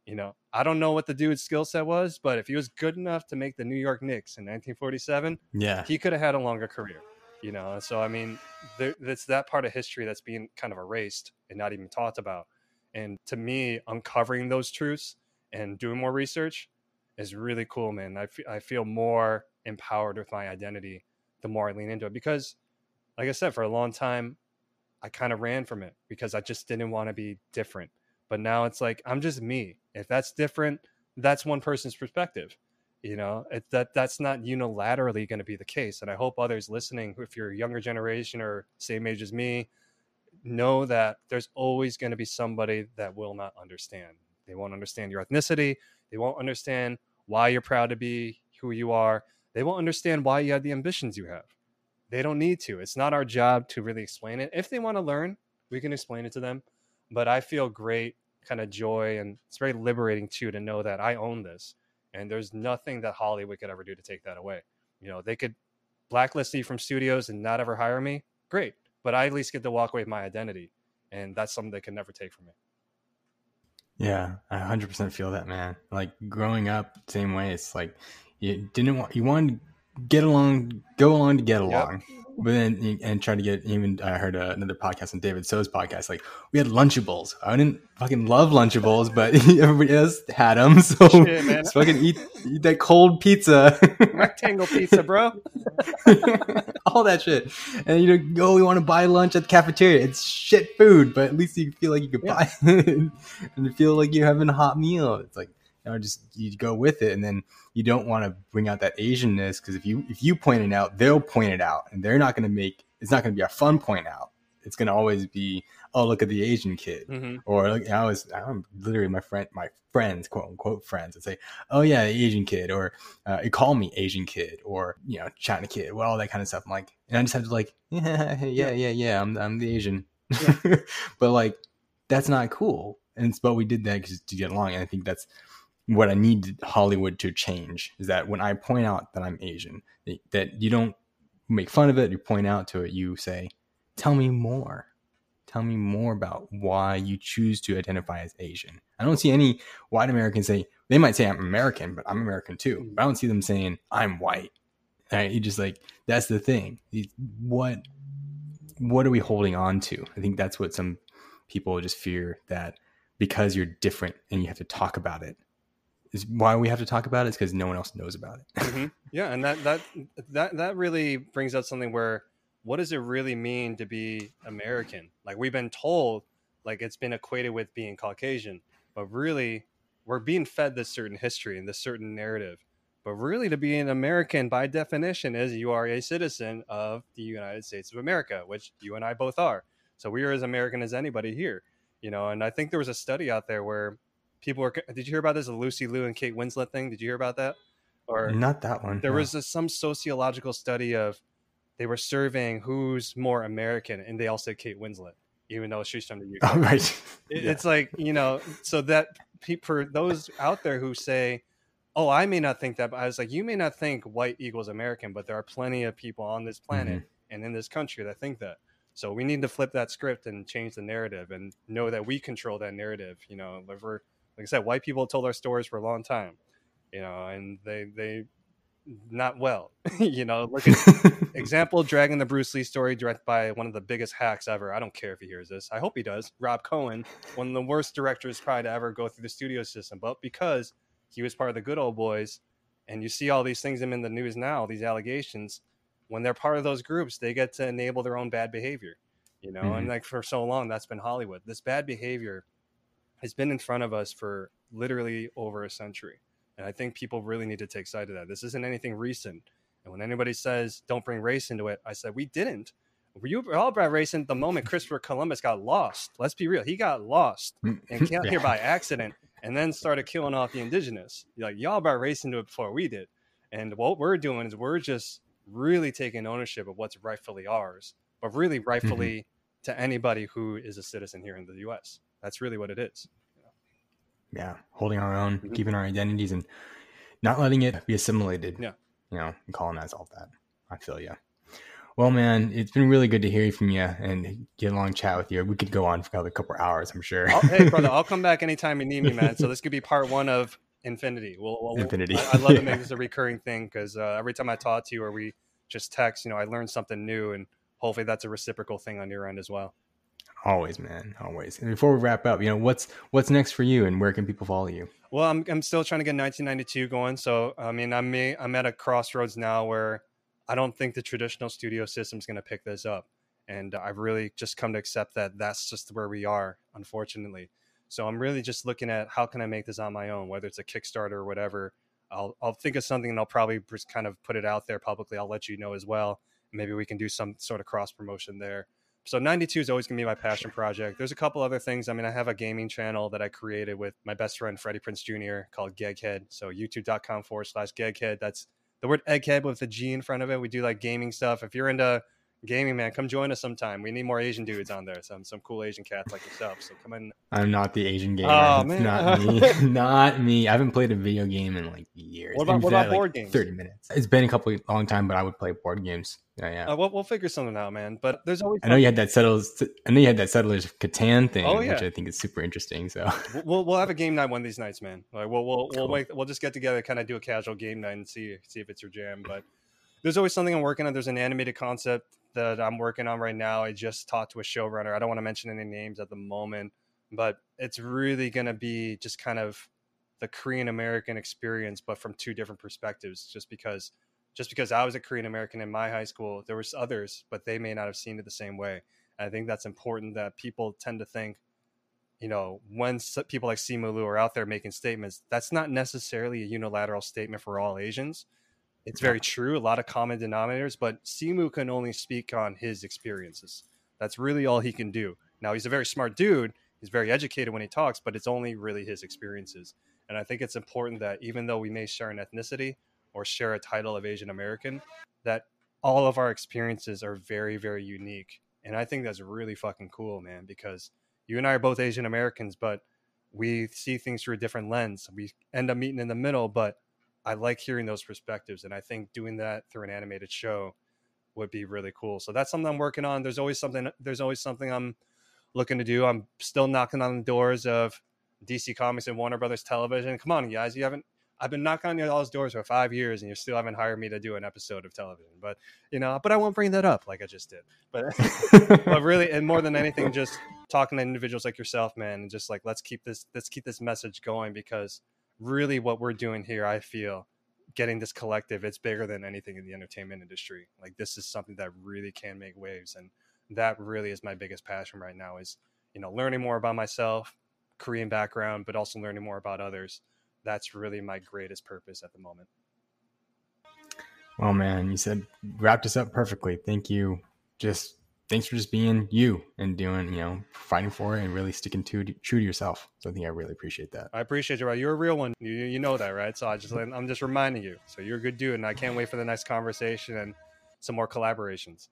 You know, I don't know what the dude's skill set was, but if he was good enough to make the New York Knicks in 1947, yeah, he could have had a longer career. You know, so I mean, there, that's that part of history that's being kind of erased and not even talked about. And to me, uncovering those truths and doing more research is really cool, man. I I feel more empowered with my identity the more I lean into it because, like I said, for a long time, I kind of ran from it because I just didn't want to be different. But now it's like I'm just me. If that's different, that's one person's perspective. You know, it, that that's not unilaterally going to be the case. And I hope others listening, if you're a younger generation or same age as me, know that there's always going to be somebody that will not understand. They won't understand your ethnicity. They won't understand why you're proud to be who you are. They won't understand why you have the ambitions you have. They don't need to. It's not our job to really explain it. If they want to learn, we can explain it to them. But I feel great kind of joy and it's very liberating too to know that I own this and there's nothing that Hollywood could ever do to take that away. You know, they could blacklist me from studios and not ever hire me. Great. But I at least get to walk away with my identity. And that's something they can never take from me. Yeah, I 100% feel that, man. Like growing up, same way. It's like you didn't want, you wanted get along, go along to get along. But then, and try to get even, I heard uh, another podcast on David So's podcast. Like, we had Lunchables. I didn't fucking love Lunchables, but everybody else had them. So Shit, man. fucking eat, eat that cold pizza. Rectangle pizza, bro. all that shit. And you know, go, we want to buy lunch at the cafeteria. It's shit food, but at least you feel like you could Yeah. buy it and you feel like you're having a hot meal. It's like, you know, just you go with it, and then you don't want to bring out that Asianness because if you if you point it out, they'll point it out, and they're not going to make. It's not going to be a fun point out. It's going to always be, oh, look at the Asian kid. hmm Or like I was, I'm literally my friend, my friends, quote unquote friends, would say, "Oh yeah, the Asian kid," or uh, call me Asian kid, or you know, China kid, well, all that kind of stuff. I'm like, and I just have to like, yeah, yeah, yeah, yeah, I'm, I'm the Asian, but like, that's not cool. And it's, but we did that just to get along, and I think that's what I need Hollywood to change is that when I point out that I'm Asian, that- you don't make fun of it, you point out to it, you say, "Tell me more." tell me more about why you choose to identify as Asian. I don't see any white Americans say they might say I'm American, but I'm American too. Mm. But I don't see them saying I'm white. Right? You just like that's the thing. What what are we holding on to? I think that's what some people just fear that because you're different and you have to talk about it. Is why we have to talk about it is because no one else knows about it. hmm Yeah, and that that that that really brings out something where what does it really mean to be American? Like we've been told, like it's been equated with being Caucasian, but really we're being fed this certain history and this certain narrative. But really, to be an American by definition is you are a citizen of the United States of America, which you and I both are. So we are as American as anybody here, you know. And I think there was a study out there where people were. Did you hear about this? The Lucy Liu and Kate Winslet thing? Did you hear about that? Or Not that one. there no. was a, some sociological study of they were surveying who's more American, and they all said Kate Winslet, even though she's from the UK. Oh, right. It- Yeah. It's like you know, so that for those out there who say, "Oh, I may not think that," but I was like, "You may not think white equals American, but there are plenty of people on this planet Mm-hmm. and in this country that think that." So we need to flip that script and change the narrative, and know that we control that narrative. You know, if we're like I said, white people told our stories for a long time, you know, and they they not well. you know, look at example Dragon the bruce lee story directed by one of the biggest hacks ever i don't care if he hears this i hope he does rob cohen one of the worst directors probably to ever go through the studio system but because he was part of the good old boys and you see all these things in the news now these allegations when they're part of those groups they get to enable their own bad behavior you know and Mhm. like for so long that's been hollywood this bad behavior has been in front of us for literally over a century and i think people really need to take sight of that this isn't anything recent And when anybody says don't bring race into it, I said we didn't. We all brought race in the moment Christopher Columbus got lost. Let's be real, he got lost mm, and mm, came Yeah. here by accident, and then started killing off the indigenous. Like y'all brought race into it before we did. And what we're doing is we're just really taking ownership of what's rightfully ours, but really mm-hmm. rightfully to anybody who is a citizen here in the U.S. That's really what it is. yeah, holding our own, Mhm. keeping our identities, and not letting it be assimilated. Yeah. you know, and colonize all that. I feel you. Well, man, it's been really good to hear from you and get a long chat with you. We could go on for another couple hours, I'm sure. I'll, hey, brother, I'll come back anytime you need me, man. So this could be part one of Infinity. We'll, we'll- Infinity. I, I'd love to make this a recurring thing because uh, every time I talk to you or we just text, you know, I learn something new, and hopefully that's a reciprocal thing on your end as well. Always, man, always. And before we wrap up, you know, what's what's next for you, and where can people follow you? Well, I'm I'm still trying to get 1992 going. So I mean, I'm I'm at a crossroads now where I don't think the traditional studio system's going to pick this up, and I've really just come to accept that that's just where we are, unfortunately. So I'm really just looking at how can I make this on my own, whether it's a Kickstarter or whatever. I'll I'll think of something and I'll probably just kind of put it out there publicly. I'll let you know as well. Maybe we can do some sort of cross promotion there. So 92 is always going to be my passion project. There's a couple other things. I mean, I have a gaming channel that I created with my best friend Freddie Prinze Jr. called Geghead. So youtube.com forward slash Geghead. That's the word egghead with a G in front of it. We do like gaming stuff. If you're into gaming, man, come join us sometime. We need more Asian dudes on there. Some some cool Asian cats like yourself. So come in. I'm not the Asian gamer. Oh, man. not me. not me. I haven't played a video game in like years. What about- what about board games? Thirty minutes. It's been a couple long time, but I would play board games. Yeah, yeah. Uh, we'll, we'll figure something out, man. But there's always I know you had that settlers. I know you had that settlers of Catan thing, Oh, which yeah. I think is super interesting. So We'll- we'll we'll have a game night one of these nights, man. Like we'll we'll we'll Cool. make we'll just get together, kind of do a casual game night and see see if it's your jam. But there's always something I'm working on. There's an animated concept that I'm working on right now. I just talked to a showrunner. I don't want to mention any names at the moment, but it's really going to be just kind of the Korean American experience, but from two different perspectives. Just because just because I was a Korean American in my high school, there was others, but they may not have seen it the same way. And I think that's important that people tend to think you know, when people like Simu Liu are out there making statements, that's not necessarily a unilateral statement for all Asians. It's very true, a lot of common denominators, but Simu can only speak on his experiences. That's really all he can do. Now, he's a very smart dude. He's very educated when he talks, but it's only really his experiences. And I think it's important that even though we may share an ethnicity or share a title of Asian American, that all of our experiences are very, very unique. And I think that's really fucking cool, man, because you and I are both Asian Americans, but we see things through a different lens. We end up meeting in the middle, but I like hearing those perspectives. And I think doing that through an animated show would be really cool. So that's something I'm working on. There's always something there's always something I'm looking to do. I'm still knocking on the doors of DC Comics and Warner Brothers Television. Come on, guys. You haven't I've been knocking on y'all's doors for five years and you still haven't hired me to do an episode of television. But you know, but I won't bring that up like I just did. But but really and more than anything just talking to individuals like yourself man and just like let's keep this let's keep this message going because really what we're doing here i feel getting this collective it's bigger than anything in the entertainment industry like this is something that really can make waves and that really is my biggest passion right now is you know learning more about myself korean background but also learning more about others that's really my greatest purpose at the moment Well, man, you said wrapped us up perfectly. Thank you. Just thanks for just being you and doing, you know, fighting for it and really sticking to true to yourself. So I think I really appreciate that. I appreciate you, right? You're a real one. You, you know that, right? So I just I'm just reminding you. So you're a good dude, and I can't wait for the next conversation and some more collaborations.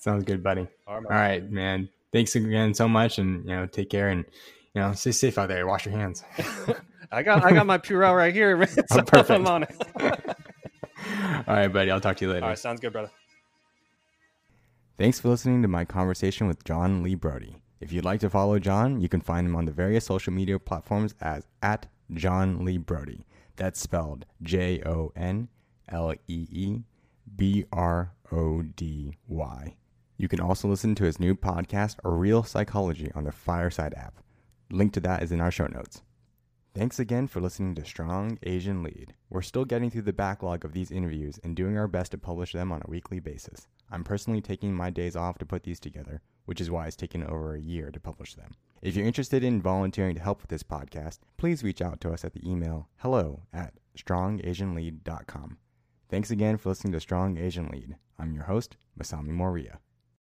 Sounds good, buddy. All right, All right, man. Thanks again so much, and you know, take care and you know, stay safe out there. Wash your hands. I got I got my Purell right here, man. Oh, so Oh, perfect. I'm on it. All right, buddy. I'll talk to you later. All right, sounds good, brother. Thanks for listening to my conversation with John Lee Brody. If you'd like to follow John, you can find him on the various social media platforms as at John Lee Brody. That's spelled J O N L E E B R O D Y. You can also listen to his new podcast, Reel Psychology, on the Fireside app. Link to that is in our show notes. Thanks again for listening to Strong Asian Lead. We're still getting through the backlog of these interviews and doing our best to publish them on a weekly basis. I'm personally taking my days off to put these together, which is why it's taken over a year to publish them. If you're interested in volunteering to help with this podcast, please reach out to us at the email hello at strongasianlead.com. Thanks again for listening to Strong Asian Lead. I'm your host, Masami Moria.